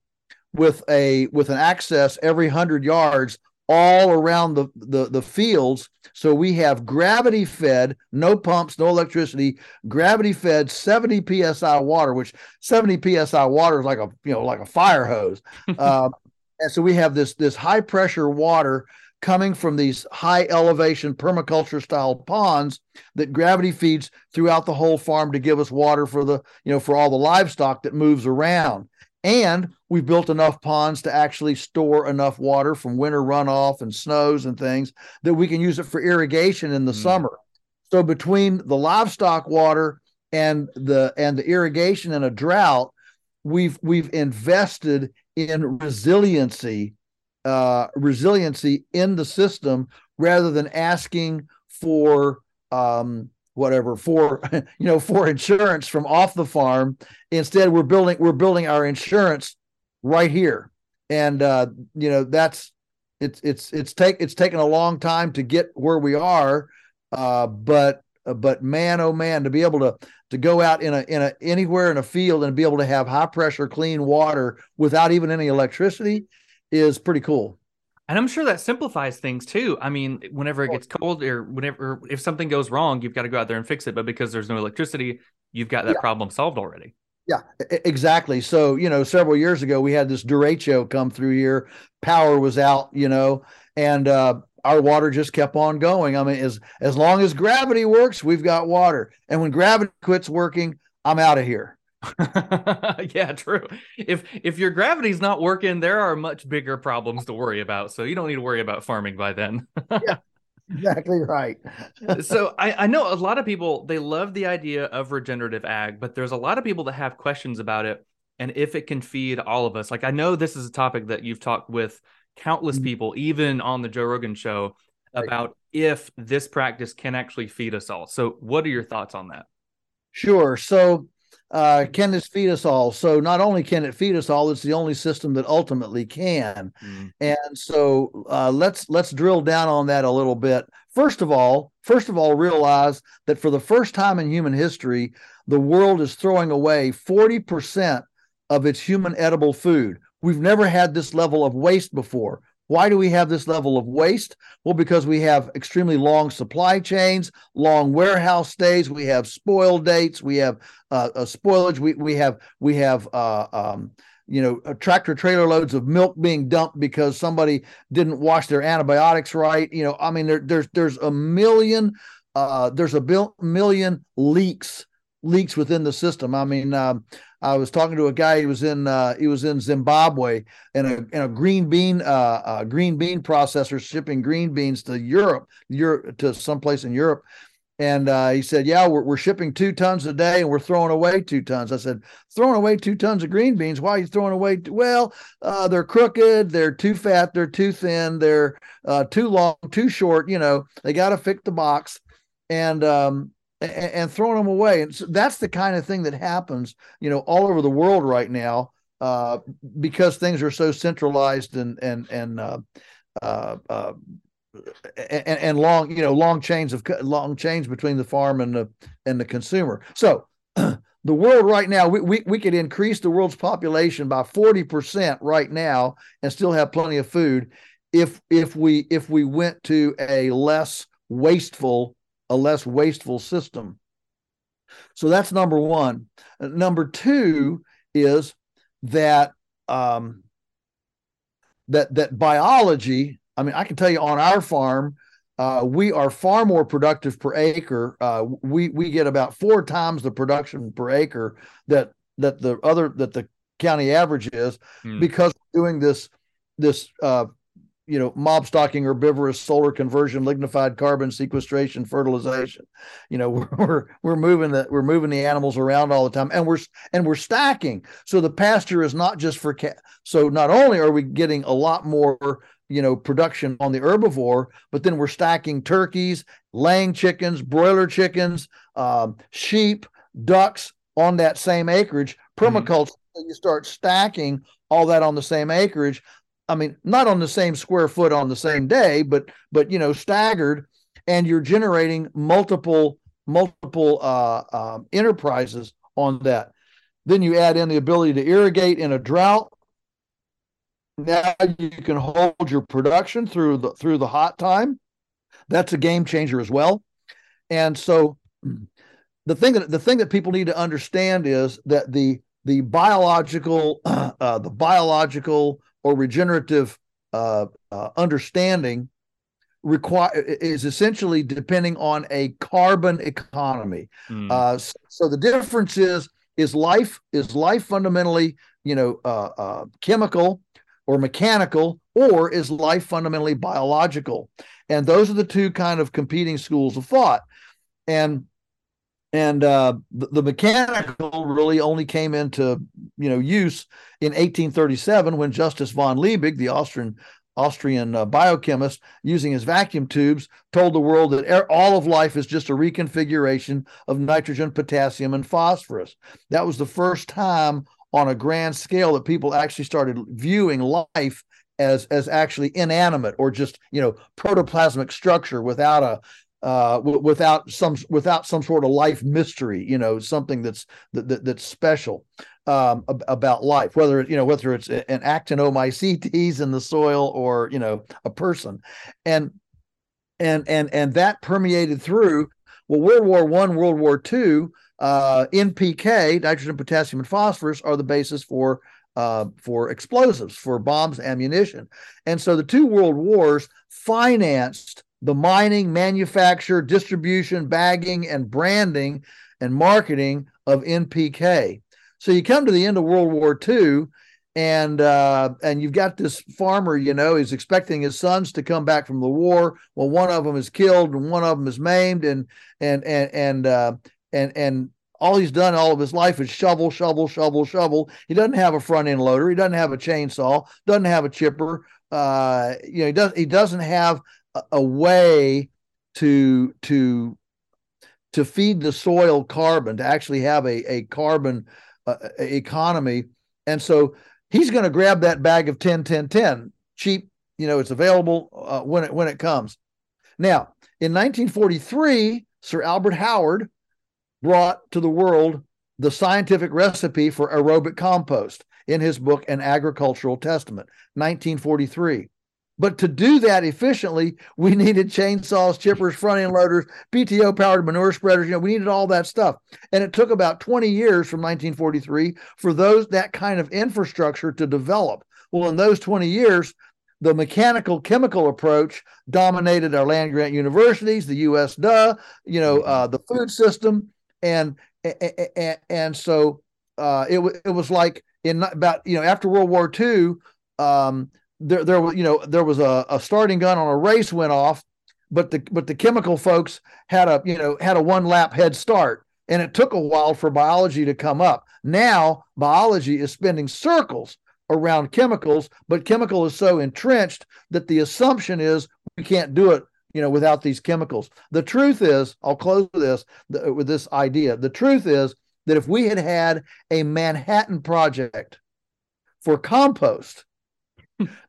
with a with an access every hundred yards all around the, the the fields. So we have gravity fed, no pumps, no electricity, gravity fed 70 psi water, which 70 psi water is like a you know like a fire hose. uh, and so we have this this high pressure water coming from these high elevation permaculture style ponds that gravity feeds throughout the whole farm to give us water for the you know for all the livestock that moves around and we've built enough ponds to actually store enough water from winter runoff and snows and things that we can use it for irrigation in the mm. summer. So between the livestock water and the and the irrigation in a drought, we've we've invested in resiliency, uh, resiliency in the system rather than asking for um, whatever for you know for insurance from off the farm. Instead we're building we're building our insurance right here. And uh you know that's it's it's it's take it's taken a long time to get where we are. Uh but uh, but man oh man to be able to to go out in a in a anywhere in a field and be able to have high pressure clean water without even any electricity is pretty cool and I'm sure that simplifies things too. I mean, whenever it gets cold or whenever if something goes wrong, you've got to go out there and fix it. But because there's no electricity, you've got that yeah. problem solved already. Yeah, exactly. So, you know, several years ago, we had this derecho come through here. Power was out, you know, and uh, our water just kept on going. I mean, as as long as gravity works, we've got water. And when gravity quits working, I'm out of here. yeah, true. If if your gravity's not working, there are much bigger problems to worry about. So you don't need to worry about farming by then. yeah, exactly right. so I, I know a lot of people they love the idea of regenerative ag, but there's a lot of people that have questions about it and if it can feed all of us. Like I know this is a topic that you've talked with countless mm-hmm. people, even on the Joe Rogan show, about right. if this practice can actually feed us all. So what are your thoughts on that? Sure. So uh, can this feed us all? So not only can it feed us all, it's the only system that ultimately can. Mm. And so uh, let's let's drill down on that a little bit. First of all, first of all, realize that for the first time in human history, the world is throwing away 40% of its human edible food. We've never had this level of waste before. Why do we have this level of waste? Well, because we have extremely long supply chains, long warehouse stays. We have spoil dates. We have uh, a spoilage. We we have we have uh, um, you know tractor trailer loads of milk being dumped because somebody didn't wash their antibiotics right. You know, I mean, there, there's there's a million uh, there's a bil- million leaks leaks within the system. I mean, um, I was talking to a guy. He was in uh, he was in Zimbabwe in a in a green bean uh, uh, green bean processor shipping green beans to Europe, Europe to someplace in Europe. And uh, he said, "Yeah, we're, we're shipping two tons a day, and we're throwing away two tons." I said, "Throwing away two tons of green beans? Why are you throwing away?" Well, uh, they're crooked, they're too fat, they're too thin, they're uh, too long, too short. You know, they got to fit the box. And um, and, throwing them away. And so that's the kind of thing that happens, you know, all over the world right now uh, because things are so centralized and and and uh, uh, uh and, and, long, you know, long chains of long chains between the farm and the and the consumer. So the world right now, we, we we could increase the world's population by forty percent right now and still have plenty of food if if we if we went to a less wasteful a less wasteful system. So that's number one. Number two is that um, that that biology. I mean, I can tell you on our farm, uh, we are far more productive per acre. Uh, we we get about four times the production per acre that that the other that the county average is hmm. because we're doing this this uh, you know mob stocking herbivorous solar conversion lignified carbon sequestration fertilization you know we're, we're we're moving the we're moving the animals around all the time and we're and we're stacking so the pasture is not just for cat so not only are we getting a lot more you know production on the herbivore but then we're stacking turkeys laying chickens broiler chickens um, sheep ducks on that same acreage mm-hmm. permaculture mm-hmm. you start stacking all that on the same acreage I mean, not on the same square foot on the same day, but but you know, staggered, and you're generating multiple multiple uh, um, enterprises on that. Then you add in the ability to irrigate in a drought. Now you can hold your production through the through the hot time. That's a game changer as well. And so, the thing that the thing that people need to understand is that the the biological uh, the biological or regenerative uh, uh, understanding require is essentially depending on a carbon economy. Mm. Uh, so the difference is is life is life fundamentally you know uh, uh, chemical or mechanical, or is life fundamentally biological? And those are the two kind of competing schools of thought. And and uh, the, the, mechanical really only came into you know use in 1837 when Justus von Liebig, the Austrian Austrian uh, biochemist, using his vacuum tubes, told the world that er- all of life is just a reconfiguration of nitrogen, potassium, and phosphorus. That was the first time on a grand scale that people actually started viewing life as as actually inanimate or just you know protoplasmic structure without a uh, w- without some without some sort of life mystery, you know, something that's that, that that's special um, ab- about life, whether you know whether it's an actinomycetes in the soil or you know a person, and and and and that permeated through. Well, World War One, World War Two, uh, NPK, nitrogen, potassium, and phosphorus are the basis for uh, for explosives, for bombs, ammunition, and so the two world wars financed the mining, manufacture, distribution, bagging, and branding and marketing of NPK. So you come to the end of World War II, and uh, and you've got this farmer, you know, he's expecting his sons to come back from the war. Well, one of them is killed, and one of them is maimed, and and and and uh, and and all he's done all of his life is shovel, shovel, shovel, shovel. He doesn't have a front end loader. He doesn't have a chainsaw. Doesn't have a chipper. Uh, you know, he does. He doesn't have a way to to to feed the soil carbon, to actually have a, a carbon uh, economy. And so he's going to grab that bag of 10, 10, 10, cheap, you know, it's available uh, when it when it comes. Now, in 1943, Sir Albert Howard brought to the world the scientific recipe for aerobic compost in his book An Agricultural Testament, 1943. But to do that efficiently, we needed chainsaws, chippers, front end loaders, PTO powered manure spreaders. You know, we needed all that stuff. And it took about 20 years from 1943 for those that kind of infrastructure to develop. Well, in those 20 years, the mechanical chemical approach dominated our land grant universities, the USDA, you know, mm-hmm. uh, the food system. And, and, and so uh, it, it was like in about, you know, after World War II, um, there there was you know there was a, a starting gun on a race went off but the but the chemical folks had a you know had a one lap head start and it took a while for biology to come up. Now biology is spinning circles around chemicals but chemical is so entrenched that the assumption is we can't do it you know without these chemicals. The truth is i'll close with this with this idea. The truth is that if we had had a manhattan project for compost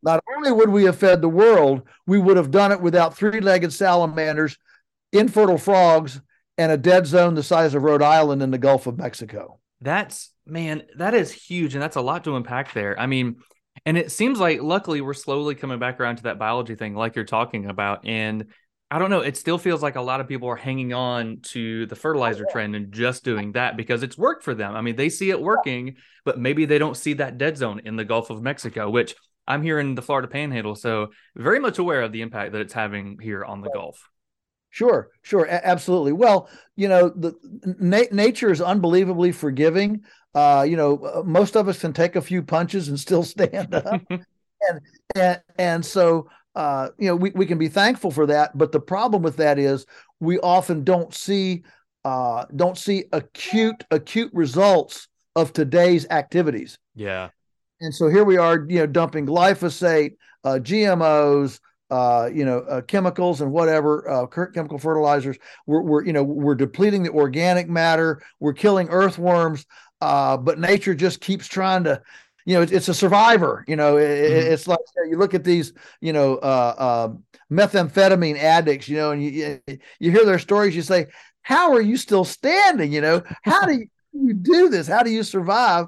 not only would we have fed the world, we would have done it without three legged salamanders, infertile frogs, and a dead zone the size of Rhode Island in the Gulf of Mexico. That's, man, that is huge. And that's a lot to unpack there. I mean, and it seems like luckily we're slowly coming back around to that biology thing, like you're talking about. And I don't know, it still feels like a lot of people are hanging on to the fertilizer oh, trend and just doing that because it's worked for them. I mean, they see it working, but maybe they don't see that dead zone in the Gulf of Mexico, which I'm here in the Florida Panhandle, so very much aware of the impact that it's having here on the Gulf. Sure, sure, a- absolutely. Well, you know, the na- nature is unbelievably forgiving. Uh, you know, uh, most of us can take a few punches and still stand up, and, and and so uh, you know we we can be thankful for that. But the problem with that is we often don't see uh, don't see acute acute results of today's activities. Yeah. And so here we are, you know, dumping glyphosate, uh, GMOs, uh, you know, uh, chemicals and whatever, uh, chemical fertilizers. We're, we're, you know, we're depleting the organic matter. We're killing earthworms. Uh, but nature just keeps trying to, you know, it's, it's a survivor. You know, it, mm-hmm. it's like you look at these, you know, uh, uh, methamphetamine addicts. You know, and you you hear their stories. You say, "How are you still standing?" You know, how do you, you do this? How do you survive?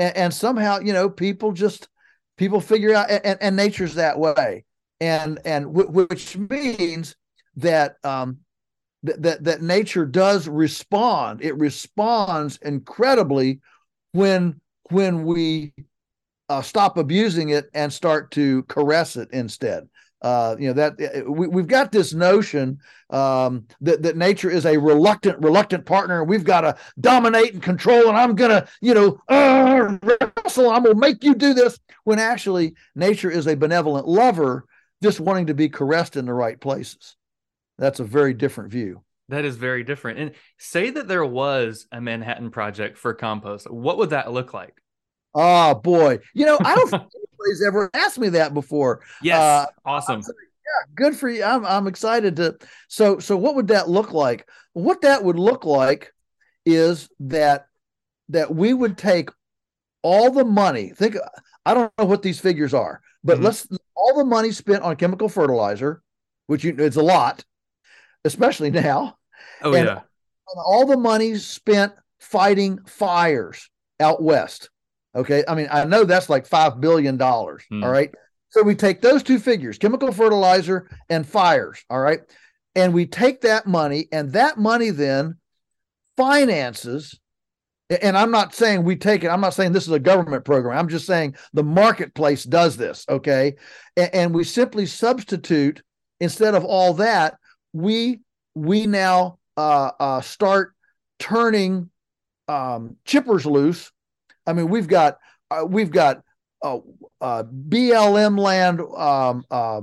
and, and somehow you know people just people figure out and, and nature's that way and and w- which means that um that, that nature does respond it responds incredibly when when we uh, stop abusing it and start to caress it instead uh, you know that uh, we, we've got this notion um, that that nature is a reluctant reluctant partner. We've got to dominate and control and i'm gonna you know uh, wrestle i'm gonna make you do this when actually nature is a benevolent lover just wanting to be caressed in the right places. That's a very different view. That is very different. And say that there was a manhattan project for compost. What would that look like? Oh boy, you know I don't anybody's ever asked me that before. Yes, uh, awesome. Yeah, good for you. I'm I'm excited to. So so what would that look like? What that would look like is that that we would take all the money. Think I don't know what these figures are, but mm-hmm. let's all the money spent on chemical fertilizer, which you, it's a lot, especially now. Oh and, yeah. And all the money spent fighting fires out west Okay. I mean, I know that's like $5 billion. Mm. All right. So we take those two figures, chemical fertilizer and fires. All right. And we take that money, and that money then finances. And I'm not saying we take it, I'm not saying this is a government program. I'm just saying the marketplace does this. Okay. And, and we simply substitute instead of all that, we we now uh, uh, start turning um, chippers loose I mean, we've got uh, we've got uh, uh, BLM land, um, uh,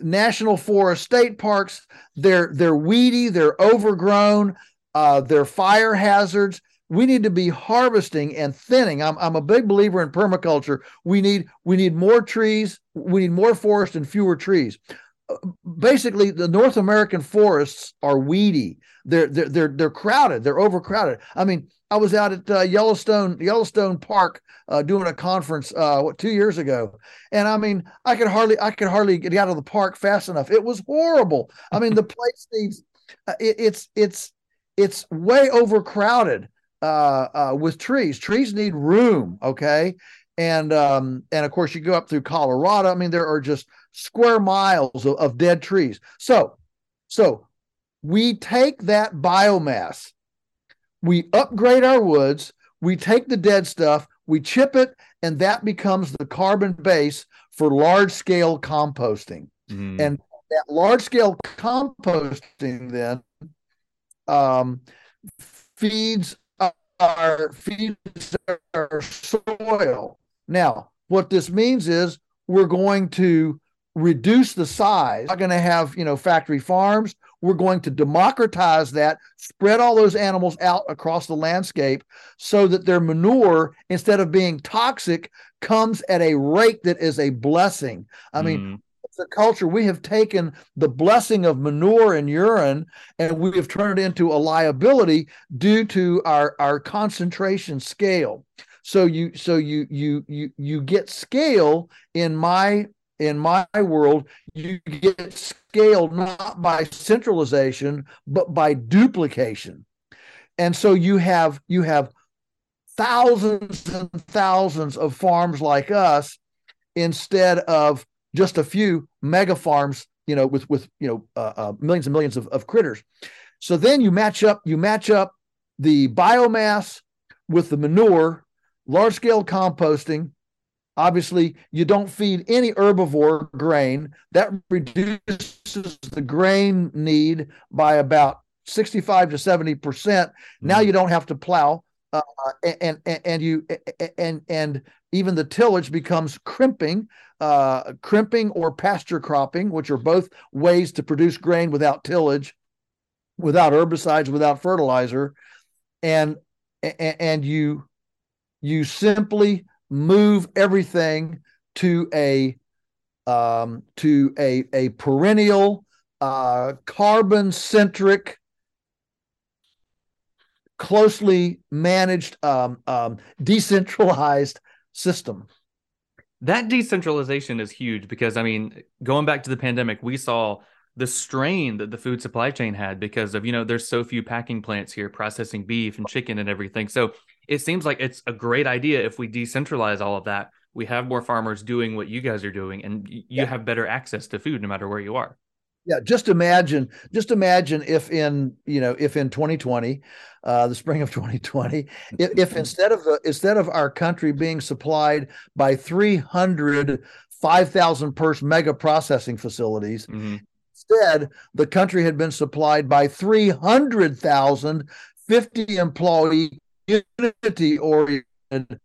national forest, state parks. They're they're weedy, they're overgrown, uh, they're fire hazards. We need to be harvesting and thinning. I'm I'm a big believer in permaculture. We need we need more trees. We need more forest and fewer trees. basically the North American forests are weedy. They're they're they're they're crowded. They're overcrowded. I mean, I was out at uh, Yellowstone Yellowstone Park uh, doing a conference uh, what two years ago, and I mean, I could hardly I could hardly get out of the park fast enough. It was horrible. I mean, the place needs uh, it, it's it's it's way overcrowded uh, uh, with trees. Trees need room, okay, and um, and of course you go up through Colorado. I mean, there are just square miles of, of dead trees. So, so we take that biomass, we upgrade our woods, we take the dead stuff, we chip it, and that becomes the carbon base for large scale composting. Mm-hmm. And that large scale composting then um, feeds our feeds our soil. Now, what this means is we're going to reduce the size. We're not going to have, you know, factory farms. We're going to democratize that, spread all those animals out across the landscape so that their manure, instead of being toxic, comes at a rate that is a blessing. I mean, mm. the culture, we have taken the blessing of manure and urine and we have turned it into a liability due to our, our concentration scale. So you so you you you you get scale in my in my world, you get scaled not by centralization, but by duplication. And so you have you have thousands and thousands of farms like us instead of just a few mega farms, you know, with with you know uh, uh, millions and millions of, of critters. So then you match up you match up the biomass with the manure, large scale composting, Obviously, you don't feed any herbivore grain. That reduces the grain need by about 65 to 70 percent. Now mm-hmm. you don't have to plow, uh, and, and and you and and even the tillage becomes crimping, uh, crimping or pasture cropping, which are both ways to produce grain without tillage, without herbicides, without fertilizer, and and you you simply move everything to a um, to a a perennial uh, carbon centric closely managed um, um, decentralized system. That decentralization is huge because i mean going back to the pandemic we saw the strain that the food supply chain had because of you know there's so few packing plants here processing beef and chicken and everything. So it seems like it's a great idea if we decentralize all of that we have more farmers doing what you guys are doing and you yeah. have better access to food no matter where you are yeah just imagine just imagine if in you know if in 2020 uh, the spring of 2020 if, if instead of the instead of our country being supplied by 300 5000 person mega processing facilities mm-hmm. Instead, the country had been supplied by 300,000 50 employee unity oriented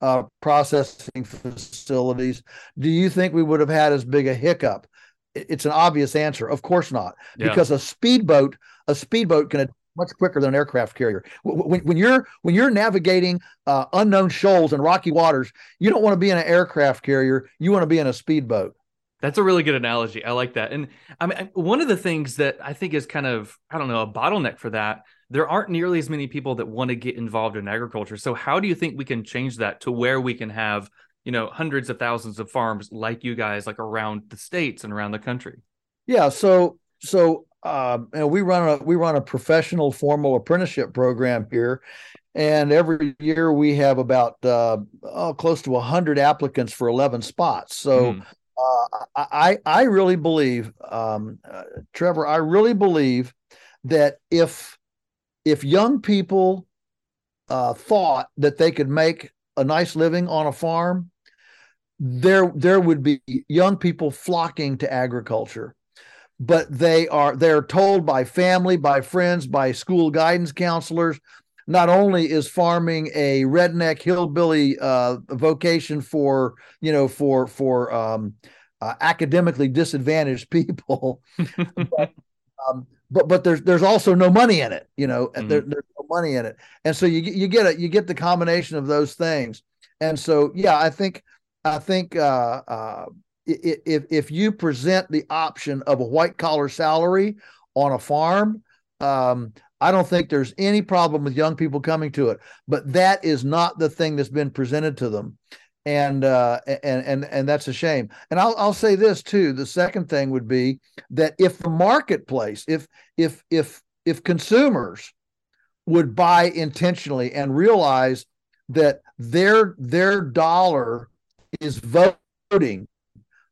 uh, processing facilities. Do you think we would have had as big a hiccup? It's an obvious answer. Of course not, yeah. because a speedboat, a speedboat can much quicker than an aircraft carrier. When, when you're when you're navigating uh, unknown shoals and rocky waters, you don't want to be in an aircraft carrier. You want to be in a speedboat. That's a really good analogy. I like that. And I mean, one of the things that I think is kind of, I don't know, a bottleneck for that, there aren't nearly as many people that want to get involved in agriculture. So, how do you think we can change that to where we can have, you know, hundreds of thousands of farms like you guys, like around the states and around the country? Yeah. So, so, um, and we run a we run a professional formal apprenticeship program here, and every year we have about uh, oh, close to hundred applicants for eleven spots. So. Mm uh, I I really believe, um, uh, Trevor, I really believe that if if young people uh, thought that they could make a nice living on a farm, there there would be young people flocking to agriculture. But they are they're told by family, by friends, by school guidance counselors not only is farming a redneck hillbilly uh, vocation for you know for for um, uh, academically disadvantaged people, but, um, but but there's there's also no money in it. You know, mm-hmm. there, there's no money in it, and so you you get it. You get the combination of those things, and so yeah, I think I think uh, uh, if if you present the option of a white collar salary on a farm, um, I don't think there's any problem with young people coming to it. But that is not the thing that's been presented to them, and uh, and and and that's a shame. And I'll I'll say this too. The second thing would be that if the marketplace, if if if if consumers would buy intentionally and realize that their their dollar is voting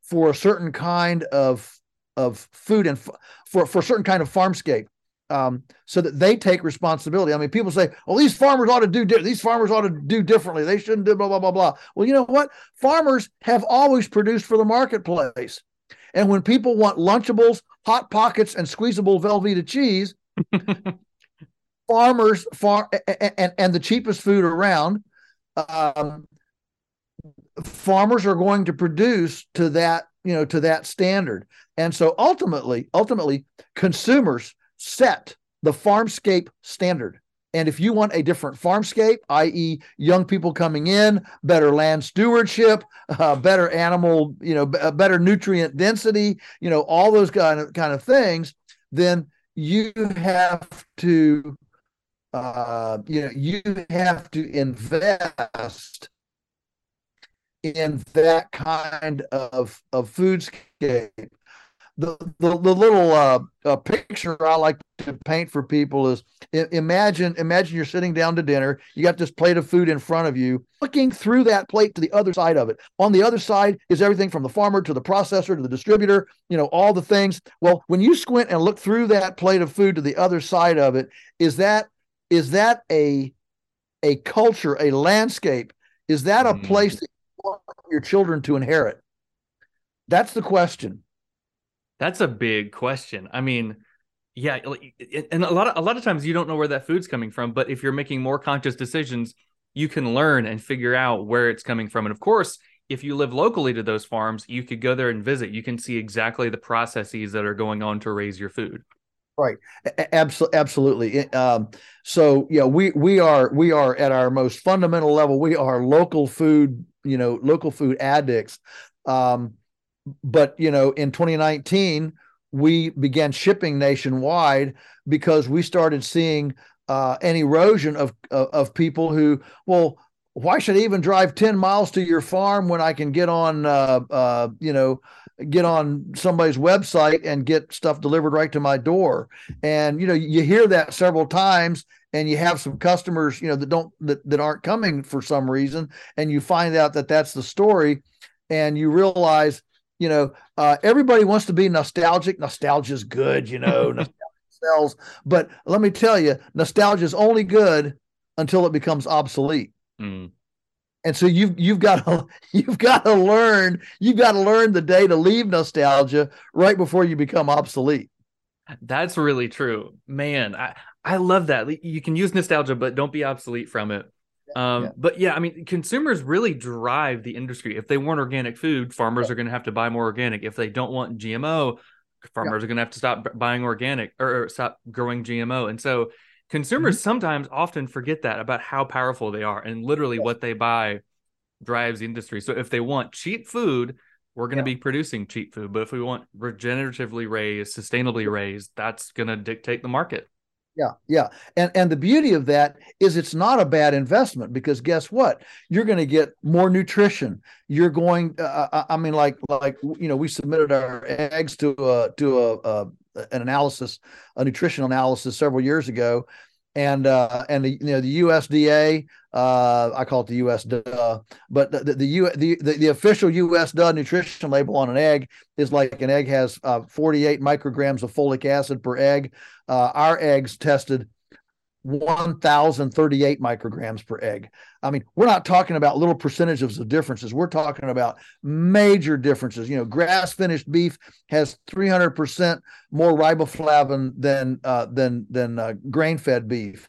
for a certain kind of of food and f- for for a certain kind of farmscape um, so that they take responsibility. I mean, people say, "Well, these farmers ought to do di- these farmers ought to do differently. They shouldn't do blah blah blah blah." Well, you know what? Farmers have always produced for the marketplace, and when people want Lunchables, hot pockets, and squeezable Velveeta cheese, farmers far and, and, the cheapest food around, um, farmers are going to produce to that you know to that standard, and so ultimately, ultimately, consumers set the farmscape standard. And if you want a different farmscape, i.e., young people coming in, better land stewardship, uh, better animal, you know, b- better nutrient density, you know, all those kind of kind of things, then you have to, uh, you know, you have to invest in that kind of of foodscape the, the, the little uh, uh, picture I like to paint for people is imagine imagine you're sitting down to dinner. You got this plate of food in front of you. Looking through that plate to the other side of it. On the other side is everything from the farmer to the processor to the distributor. You know all the things. Well, when you squint and look through that plate of food to the other side of it, is that is that a a culture, a landscape? Is that a mm. place that you want your children to inherit? That's the question. That's a big question. I mean, yeah, and a lot of a lot of times you don't know where that food's coming from, but if you're making more conscious decisions, you can learn and figure out where it's coming from. And of course, if you live locally to those farms, you could go there and visit. You can see exactly the processes that are going on to raise your food. Right. Absolutely. Absolutely. Um, so yeah, we we are we are at our most fundamental level. We are local food, you know, local food addicts. Um, but you know in 2019 we began shipping nationwide because we started seeing uh, an erosion of, of, of people who well why should I even drive 10 miles to your farm when I can get on uh, uh, you know get on somebody's website and get stuff delivered right to my door? And you know you hear that several times and you have some customers you know that don't that, that aren't coming for some reason and you find out that that's the story and you realize you know, uh, everybody wants to be nostalgic. Nostalgia is good, you know, nostalgia sells. But let me tell you, nostalgia is only good until it becomes obsolete. Mm. And so you've you've got to you've got to learn you've got to learn the day to leave nostalgia right before you become obsolete. That's really true, man. I I love that. You can use nostalgia, but don't be obsolete from it. Um, yeah. But yeah, I mean, consumers really drive the industry. If they want organic food, farmers yeah. are going to have to buy more organic. If they don't want GMO, farmers yeah. are going to have to stop buying organic or, or stop growing GMO. And so consumers mm-hmm. sometimes often forget that about how powerful they are and literally what they buy drives the industry. So if they want cheap food, we're going to be producing cheap food. But if we want regeneratively raised, sustainably raised, that's going to dictate the market. Yeah, yeah. And and the beauty of that is it's not a bad investment because guess what? You're going to get more nutrition. You're going uh, uh, uh, I mean like like you know, we submitted our eggs to a to a, a an analysis, a nutritional analysis several years ago and uh, and the you know the USDA uh, I call it the USDA, but the the the, U, the, the, the official USDA nutrition label on an egg is like an egg has uh, 48 micrograms of folic acid per egg. Uh, our eggs tested 1038 micrograms per egg. I mean, we're not talking about little percentages of differences. We're talking about major differences. You know, grass finished beef has 300% more riboflavin than uh, than than uh, grain fed beef.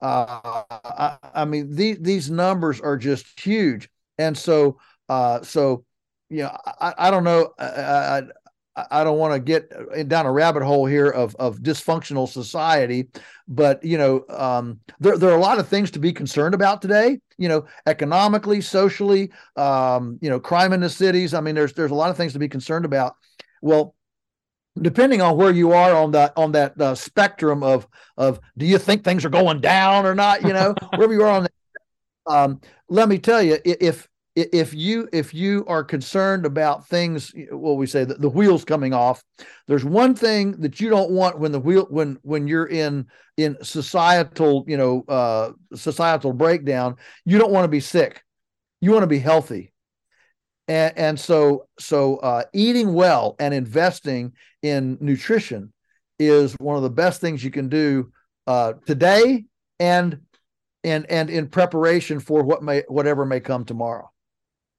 Uh, I, I, mean, these these numbers are just huge, and so uh, so you know, I, I don't know. I, I don't want to get uh, down a rabbit hole here of of dysfunctional society, but you know, um, there there are a lot of things to be concerned about today. You know, economically, socially, um, you know, crime in the cities. I mean, there's there's a lot of things to be concerned about. Well, depending on where you are on that on that uh, spectrum of of do you think things are going down or not? You know, wherever you are on that. Um, let me tell you, if if you if you are concerned about things what we say the, the wheels coming off there's one thing that you don't want when the wheel when when you're in in societal you know uh societal breakdown you don't want to be sick. You want to be healthy. And and so so uh eating well and investing in nutrition is one of the best things you can do uh today and and and in preparation for what may whatever may come tomorrow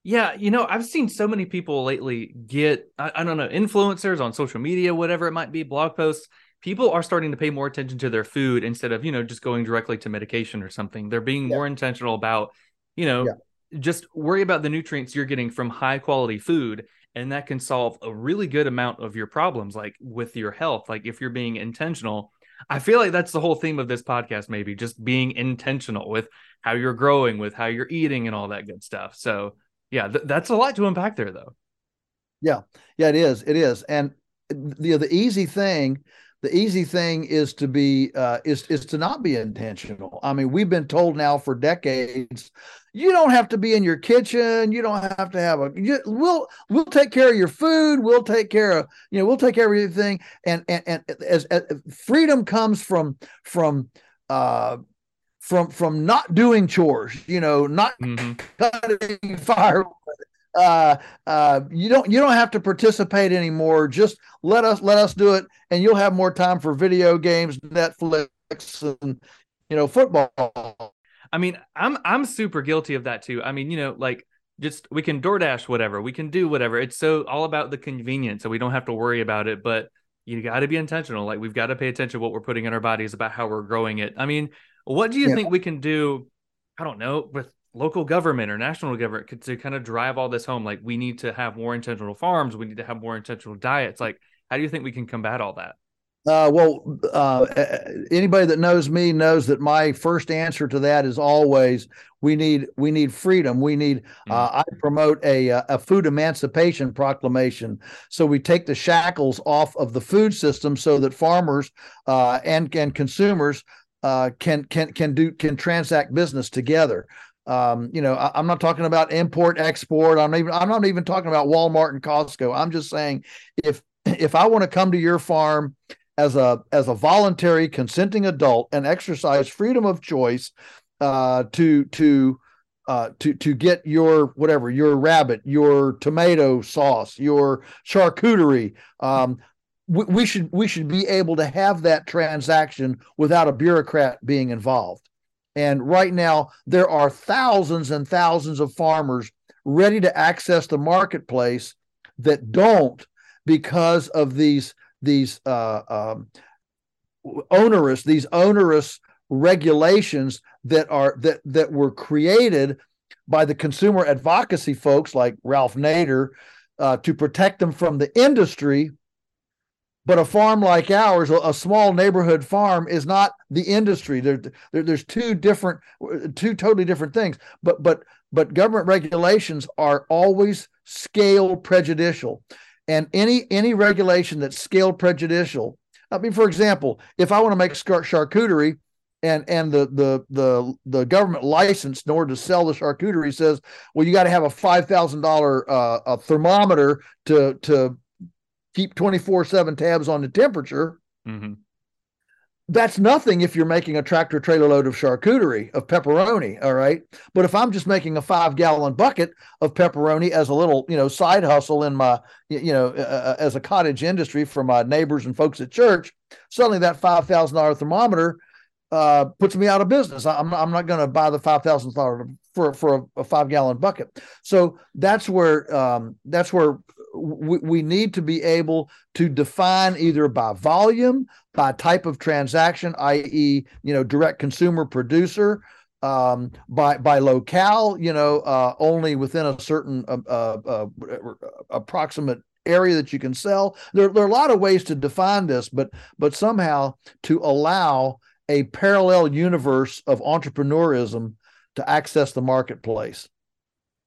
yeah, you know, I've seen so many people lately get, I, I, don't know, influencers on social media, whatever it might be, blog posts. People are starting to pay more attention to their food instead of, you know, just going directly to medication or something. They're being yeah. more intentional about, you know, yeah. just worry about the nutrients you're getting from high quality food. And that can solve a really good amount of your problems, like with your health. Like if you're being intentional, I feel like that's the whole theme of this podcast, maybe just being intentional with how you're growing, with how you're eating, and all that good stuff. So, yeah, th- that's a lot to unpack there, though. Yeah, yeah, it is. It is, and the the easy thing, the easy thing is to be uh, is is to not be intentional. I mean, we've been told now for decades, you don't have to be in your kitchen. You don't have to have a. You, we'll we'll take care of your food. We'll take care of you know we'll take care of everything. And and and as, as freedom comes from from uh from from not doing chores, you know, not mm-hmm. cutting firewood. Uh, uh, you don't you don't have to participate anymore. Just let us let us do it, and you'll have more time for video games, Netflix, and you know football. I mean, I'm I'm super guilty of that too. I mean, you know, like just we can DoorDash whatever, we can do whatever. It's so all about the convenience, so we don't have to worry about it. But you got to be intentional. Like we've got to pay attention to what we're putting in our bodies about how we're growing it. I mean, what do you yeah. think we can do? I don't know with local government or national government to kind of drive all this home. Like we need to have more intentional farms. We need to have more intentional diets. Like how do you think we can combat all that? Uh, well, uh, anybody that knows me knows that my first answer to that is always we need we need freedom. We need. Mm-hmm. Uh, I promote a a food emancipation proclamation. So we take the shackles off of the food system so that farmers uh, and and consumers uh, can can can do can transact business together. Um, you know, I, am not talking about import export. I'm even I'm not even talking about Walmart and Costco. I'm just saying if if I want to come to your farm as a as a voluntary consenting adult and exercise freedom of choice uh, to to uh, to to get your whatever your rabbit, your tomato sauce, your charcuterie, um, we, should we should be able to have that transaction without a bureaucrat being involved. And right now, there are thousands and thousands of farmers ready to access the marketplace that don't because of these these uh, um, onerous these onerous regulations that are that that were created by the consumer advocacy folks like Ralph Nader uh, to protect them from the industry but a farm like ours, a, small neighborhood farm, is not the industry. There, there, there's two different, two totally different things. But but but government regulations are always scale prejudicial, and any any regulation that's scale prejudicial. I mean, for example, if I want to make charcuterie, and and the the the the government license in order to sell the charcuterie says, well, you got to have a five thousand uh, a thermometer to to keep 24 7 tabs on the temperature. Mm-hmm. That's nothing if you're making a tractor trailer load of charcuterie, of pepperoni. All right. But if I'm just making a five gallon bucket of pepperoni as a little, you know, side hustle in my, you know, uh, uh as a cottage industry for my neighbors and folks at church, suddenly that $5,000 thermometer uh, puts me out of business. I'm, I'm not going to buy the $5,000 for, for a, a five gallon bucket. So that's where, um, that's where we, we need to be able to define either by volume, by type of transaction, i.e., you know, direct consumer producer, um, by by locale, you know, uh, only within a certain uh, uh, uh approximate area that you can sell. There, there are a lot of ways to define this, but but somehow to allow a parallel universe of entrepreneurism to access the marketplace.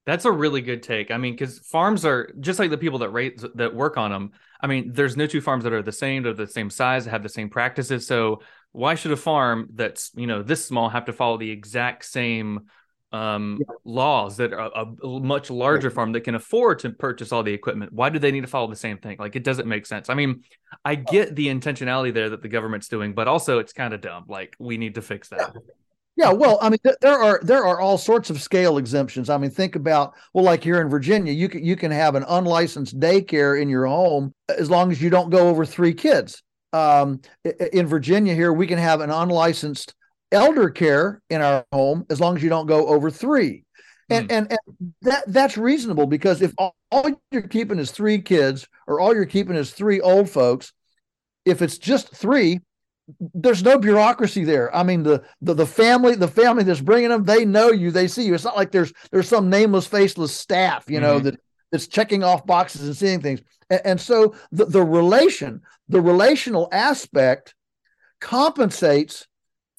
That's a really good take. I mean, because farms are just like the people that rate that work on them. I mean, there's no two farms that are the same, they're the same size, have the same practices. So why should a farm that's you know this small have to follow the exact same um, yeah. laws that are a, a much larger farm that can afford to purchase all the equipment? Why do they need to follow the same thing? Like it doesn't make sense. I mean, I get the intentionality there that the government's doing, but also it's kind of dumb. Like we need to fix that. Yeah, well, I mean, th- there are there are all sorts of scale exemptions. I mean, think about well, like here in Virginia, you can you can have an unlicensed daycare in your home as long as you don't go over three kids. Um, in Virginia, here we can have an unlicensed elder care in our home as long as you don't go over three. And, mm. and, and that that's reasonable because if all, all you're keeping is three kids or all you're keeping is three old folks, if it's just three, there's no bureaucracy there. I mean, the, the the family, the family that's bringing them, they know you, they see you. It's not like there's there's some nameless, faceless staff, you know, mm-hmm. that that's checking off boxes and seeing things. And, and so the the relation, the relational aspect, compensates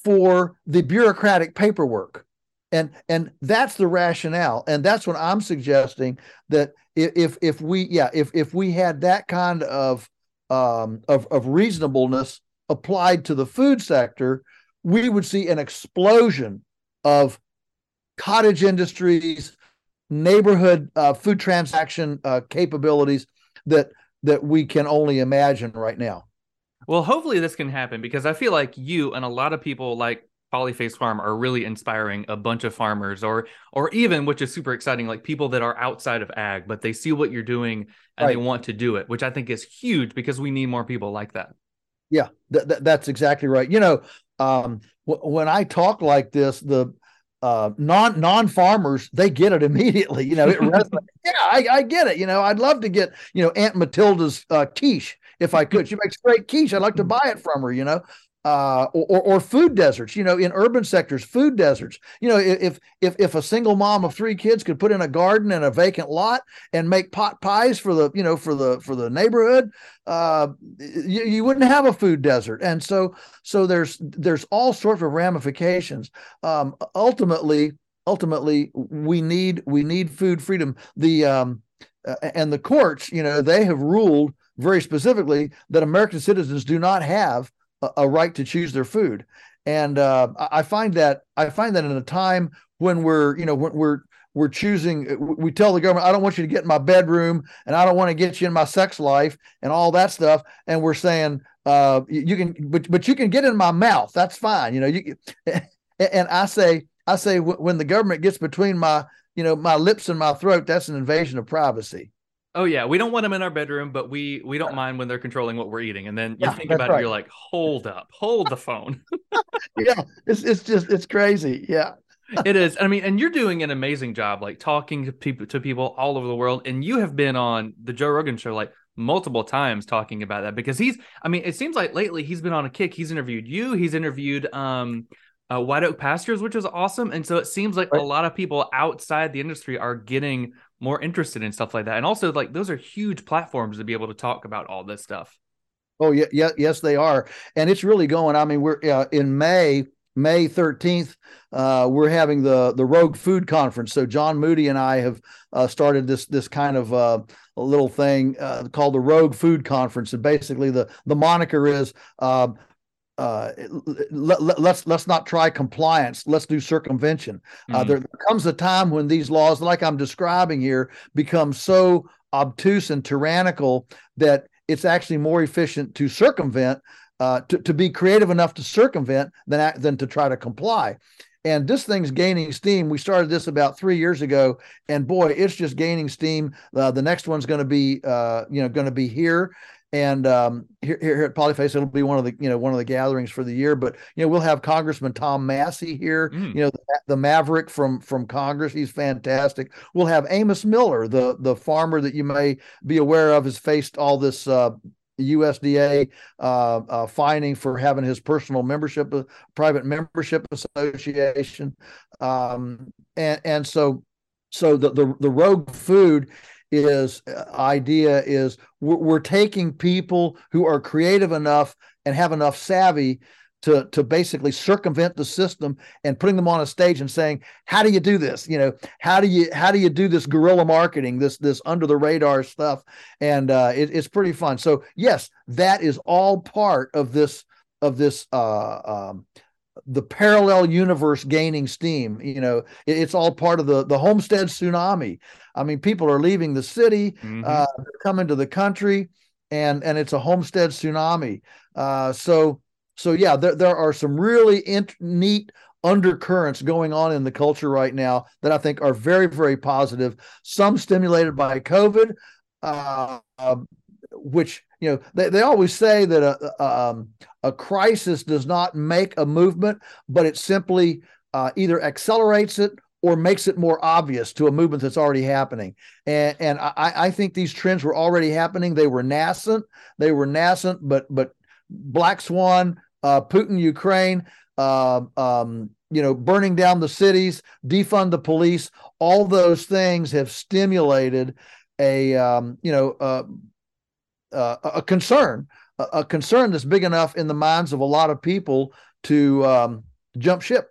for the bureaucratic paperwork. And and that's the rationale. And that's what I'm suggesting that if if we yeah, if if we had that kind of um of, of reasonableness applied to the food sector, we would see an explosion of cottage industries, neighborhood uh, food transaction uh, capabilities that that we can only imagine right now. Well, hopefully this can happen because I feel like you and a lot of people like Polyface Farm are really inspiring a bunch of farmers or or even which is super exciting like people that are outside of ag but they see what you're doing and right. they want to do it, which I think is huge because we need more people like that. Yeah, th- th- that's exactly right. You know, um, w- when I talk like this, the uh, non non farmers they get it immediately. You know, it yeah, I, I, get it. You know, I'd love to get you know Aunt Matilda's uh, quiche if I could. She makes great quiche. I'd like to buy it from her, you know. Uh, or, or food deserts, you know, in urban sectors, food deserts. You know, if if if a single mom of three kids could put in a garden and a vacant lot and make pot pies for the you know for the for the neighborhood, uh, you, you wouldn't have a food desert. And so so there's there's all sorts of ramifications. Um, ultimately, ultimately, we need we need food freedom. The um, uh, and the courts, you know, they have ruled very specifically that American citizens do not have a, right to choose their food. And uh, I find that I find that in a time when we're, you know, when we're we're choosing we tell the government i don't want you to get in my bedroom and i don't want to get you in my sex life and all that stuff. And we're saying uh, you can but but you can get in my mouth. That's fine. You know you and i say i say when the government gets between my you know my lips and my throat that's an invasion of privacy Oh yeah, we don't want them in our bedroom, but we we don't mind when they're controlling what we're eating. And then you yeah, think about right. it, you're like, hold up, hold the phone. yeah, it's it's just it's crazy. Yeah. it is. I mean, and you're doing an amazing job, like talking to people to people all over the world. And you have been on the Joe Rogan show like multiple times talking about that because he's. I mean, it seems like lately he's been on a kick. He's interviewed you. He's interviewed um, uh, White Oak Pastures, which is awesome. And so it seems like right. a lot of people outside the industry are getting more interested in stuff like that. And also, like those are huge platforms to be able to talk about all this stuff. Oh yeah, yeah, yes, they are, and it's really going. I mean, we're uh, in May. May 13th, uh, we're having the the Rogue Food Conference. So John Moody and I have uh, started this this kind of uh, little thing uh, called the Rogue Food Conference, and basically the the moniker is uh, let, us let's, let's not try compliance. Let's do circumvention. Uh, mm-hmm. Uh, there, comes a time when these laws, like I'm describing here, become so obtuse and tyrannical that it's actually more efficient to circumvent, uh, to, to be creative enough to circumvent than than to try to comply. And this thing's gaining steam. We started this about three years ago, and boy, it's just gaining steam. Uh, the next one's going to be, uh, you know, going to be here and um, here, here at Polyface, it'll be one of the you know one of the gatherings for the year. But you know we'll have Congressman Tom Massie here. Mm. You know the, the, Maverick from from Congress, he's fantastic. We'll have Amos Miller, the the farmer that you may be aware of, has faced all this. Uh, USDA uh, uh, fining for having his personal membership, uh, private membership association, um, and and so so the, the the rogue food is uh, idea is we're, we're taking people who are creative enough and have enough savvy to to basically circumvent the system and putting them on a stage and saying how do you do this? You know how do you how do you do this guerrilla marketing this this under the radar stuff? And uh, it, it's pretty fun. So yes that is all part of this of this uh, um, the parallel universe gaining steam you know it, it's all part of the the homestead tsunami i mean people are leaving the city mm-hmm. uh, coming to the country and and it's a homestead tsunami uh, so so yeah, there, there are some really int- neat undercurrents going on in the culture right now that I think are very, very positive. Some stimulated by COVID, uh, uh, which you know they, they always say that a, um, a crisis does not make a movement, but it simply uh, either accelerates it or makes it more obvious to a movement that's already happening. And and I, I think these trends were already happening. They were nascent. They were nascent, but but Black Swan uh, Putin, Ukraine, uh, um, you know, burning down the cities, defund the police, all those things have stimulated a, um, you know, uh, uh, a concern, a, concern that's big enough in the minds of a lot of people to um, jump ship.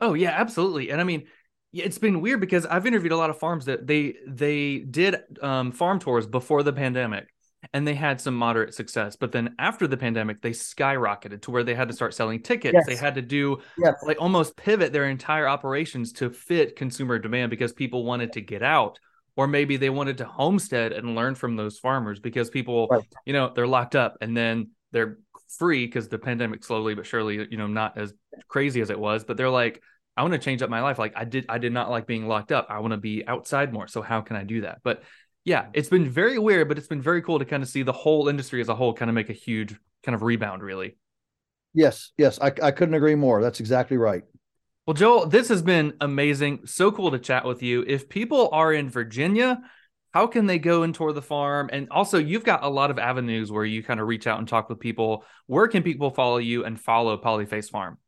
Oh yeah, absolutely. And I mean, it's been weird because I've interviewed a lot of farms that they they did um, farm tours before the pandemic, and they had some moderate success. But then after the pandemic, they skyrocketed to where they had to start selling tickets. Yes. They had to do yes. like almost pivot their entire operations to fit consumer demand because people wanted to get out. Or maybe they wanted to homestead and learn from those farmers because people, right. you know, they're locked up and then they're free because the pandemic slowly but surely, you know, not as crazy as it was, but they're like, I want to change up my life. Like I did, I did not like being locked up. I want to be outside more. So how can I do that? But yeah, it's been very weird, but it's been very cool to kind of see the whole industry as a whole kind of make a huge kind of rebound, really. Yes, yes, I, I couldn't agree more. That's exactly right. Well, Joel, this has been amazing. So cool to chat with you. If people are in Virginia, how can they go and tour the farm? And also, you've got a lot of avenues where you kind of reach out and talk with people. Where can people follow you and follow Polyface Farm?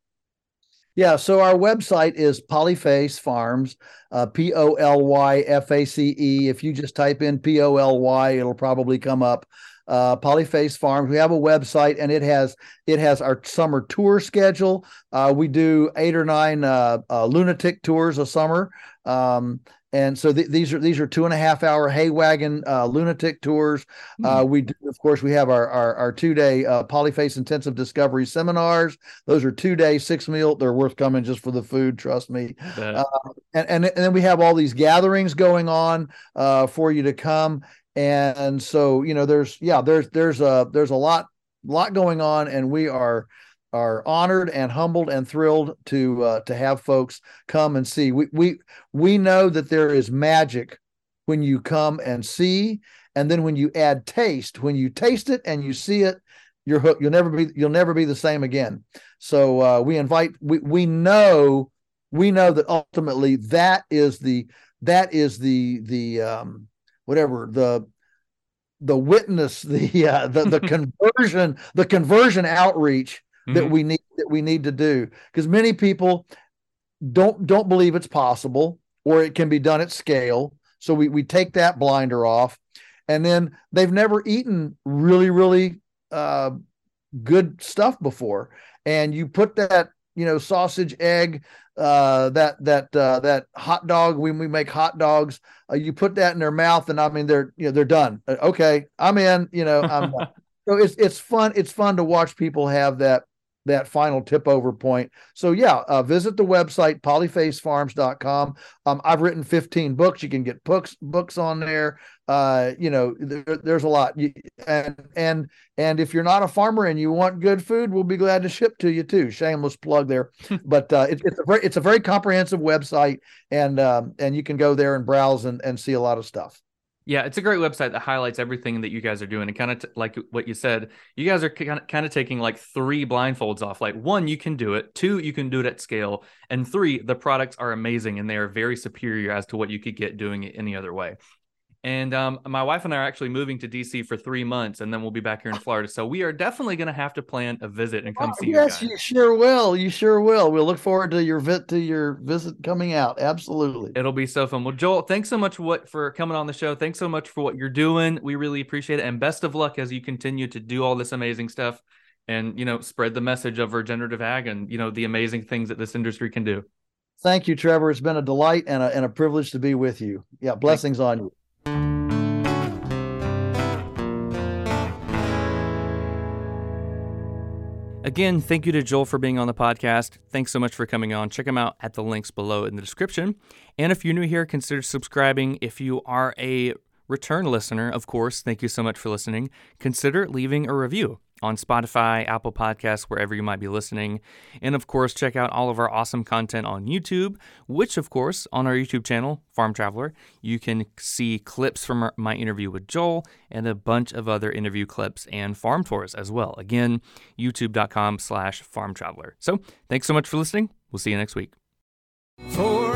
Yeah, so our website is Polyface Farms, uh, P O L Y F A C E. If you just type in P O L Y, it'll probably come up. Uh, Polyface Farms. We have a website, and it has it has our summer tour schedule. Uh, we do eight or nine uh, uh lunatic tours a summer. Um, and so th- these are these are two and a half hour hay wagon uh, lunatic tours. Mm-hmm. Uh, we do, of course we have our our, our two day uh, polyface intensive discovery seminars. Those are two day six meal. They're worth coming just for the food. Trust me. Uh, and, and and then we have all these gatherings going on uh, for you to come. And so you know there's yeah there's there's a there's a lot lot going on, and we are are honored and humbled and thrilled to uh, to have folks come and see. We we we know that there is magic when you come and see, and then when you add taste, when you taste it and you see it, you're hooked. You'll never be you'll never be the same again. So uh, we invite. We we know we know that ultimately that is the that is the the um, whatever the the witness the uh, the the conversion the conversion outreach mm-hmm. that we need that we need to do. Because many people don't don't believe it's possible or it can be done at scale. So we we take that blinder off. And then they've never eaten really really uh, good stuff before. And you put that you know sausage egg uh, that that uh, that hot dog when we make hot dogs uh, you put that in their mouth and i mean they're you know they're done. Uh, okay i'm in you know i'm so it's it's fun it's fun to watch people have that that final tip over point. So yeah, uh, visit the website polyfacefarms.com. Um, I've written 15 books. You can get books books on there. Uh, you know, there, there's a lot. And and and if you're not a farmer and you want good food, we'll be glad to ship to you too. Shameless plug there, but uh, it, it's a very it's a very comprehensive website, and um, and you can go there and browse and and see a lot of stuff. Yeah, it's a great website that highlights everything that you guys are doing. And kind of t- like what you said, you guys are kind of, kind of taking like three blindfolds off. Like one, you can do it. Two, you can do it at scale. And three, the products are amazing and they are very superior as to what you could get doing it any other way. And um, my wife and I are actually moving to DC for three months, and then we'll be back here in Florida. So we are definitely going to have to plan a visit and come Oh, see yes, you you sure will. You sure will. We'll look forward to your vit to your visit coming out. Absolutely. It'll be so fun. Well, Joel, thanks so much for what for coming on the show. Thanks so much for what you're doing. We really appreciate it, and best of luck as you continue to do all this amazing stuff, and you know, spread the message of regenerative ag and you know the amazing things that this industry can do. Thank you, Trevor. It's been a delight and a, and a privilege to be with you. Yeah, blessings on you. Again, thank you to Joel for being on the podcast. Thanks so much for coming on. Check him out at the links below in the description. And if you're new here, consider subscribing. If you are a return listener, of course, thank you so much for listening. Consider leaving a review on Spotify, Apple Podcasts, wherever you might be listening. And of course, check out all of our awesome content on YouTube, which, of course, on our YouTube channel, Farm Traveler, you can see clips from my interview with Joel and a bunch of other interview clips and farm tours as well. Again, youtube.com slash farm traveler. So thanks so much for listening. We'll see you next week. Four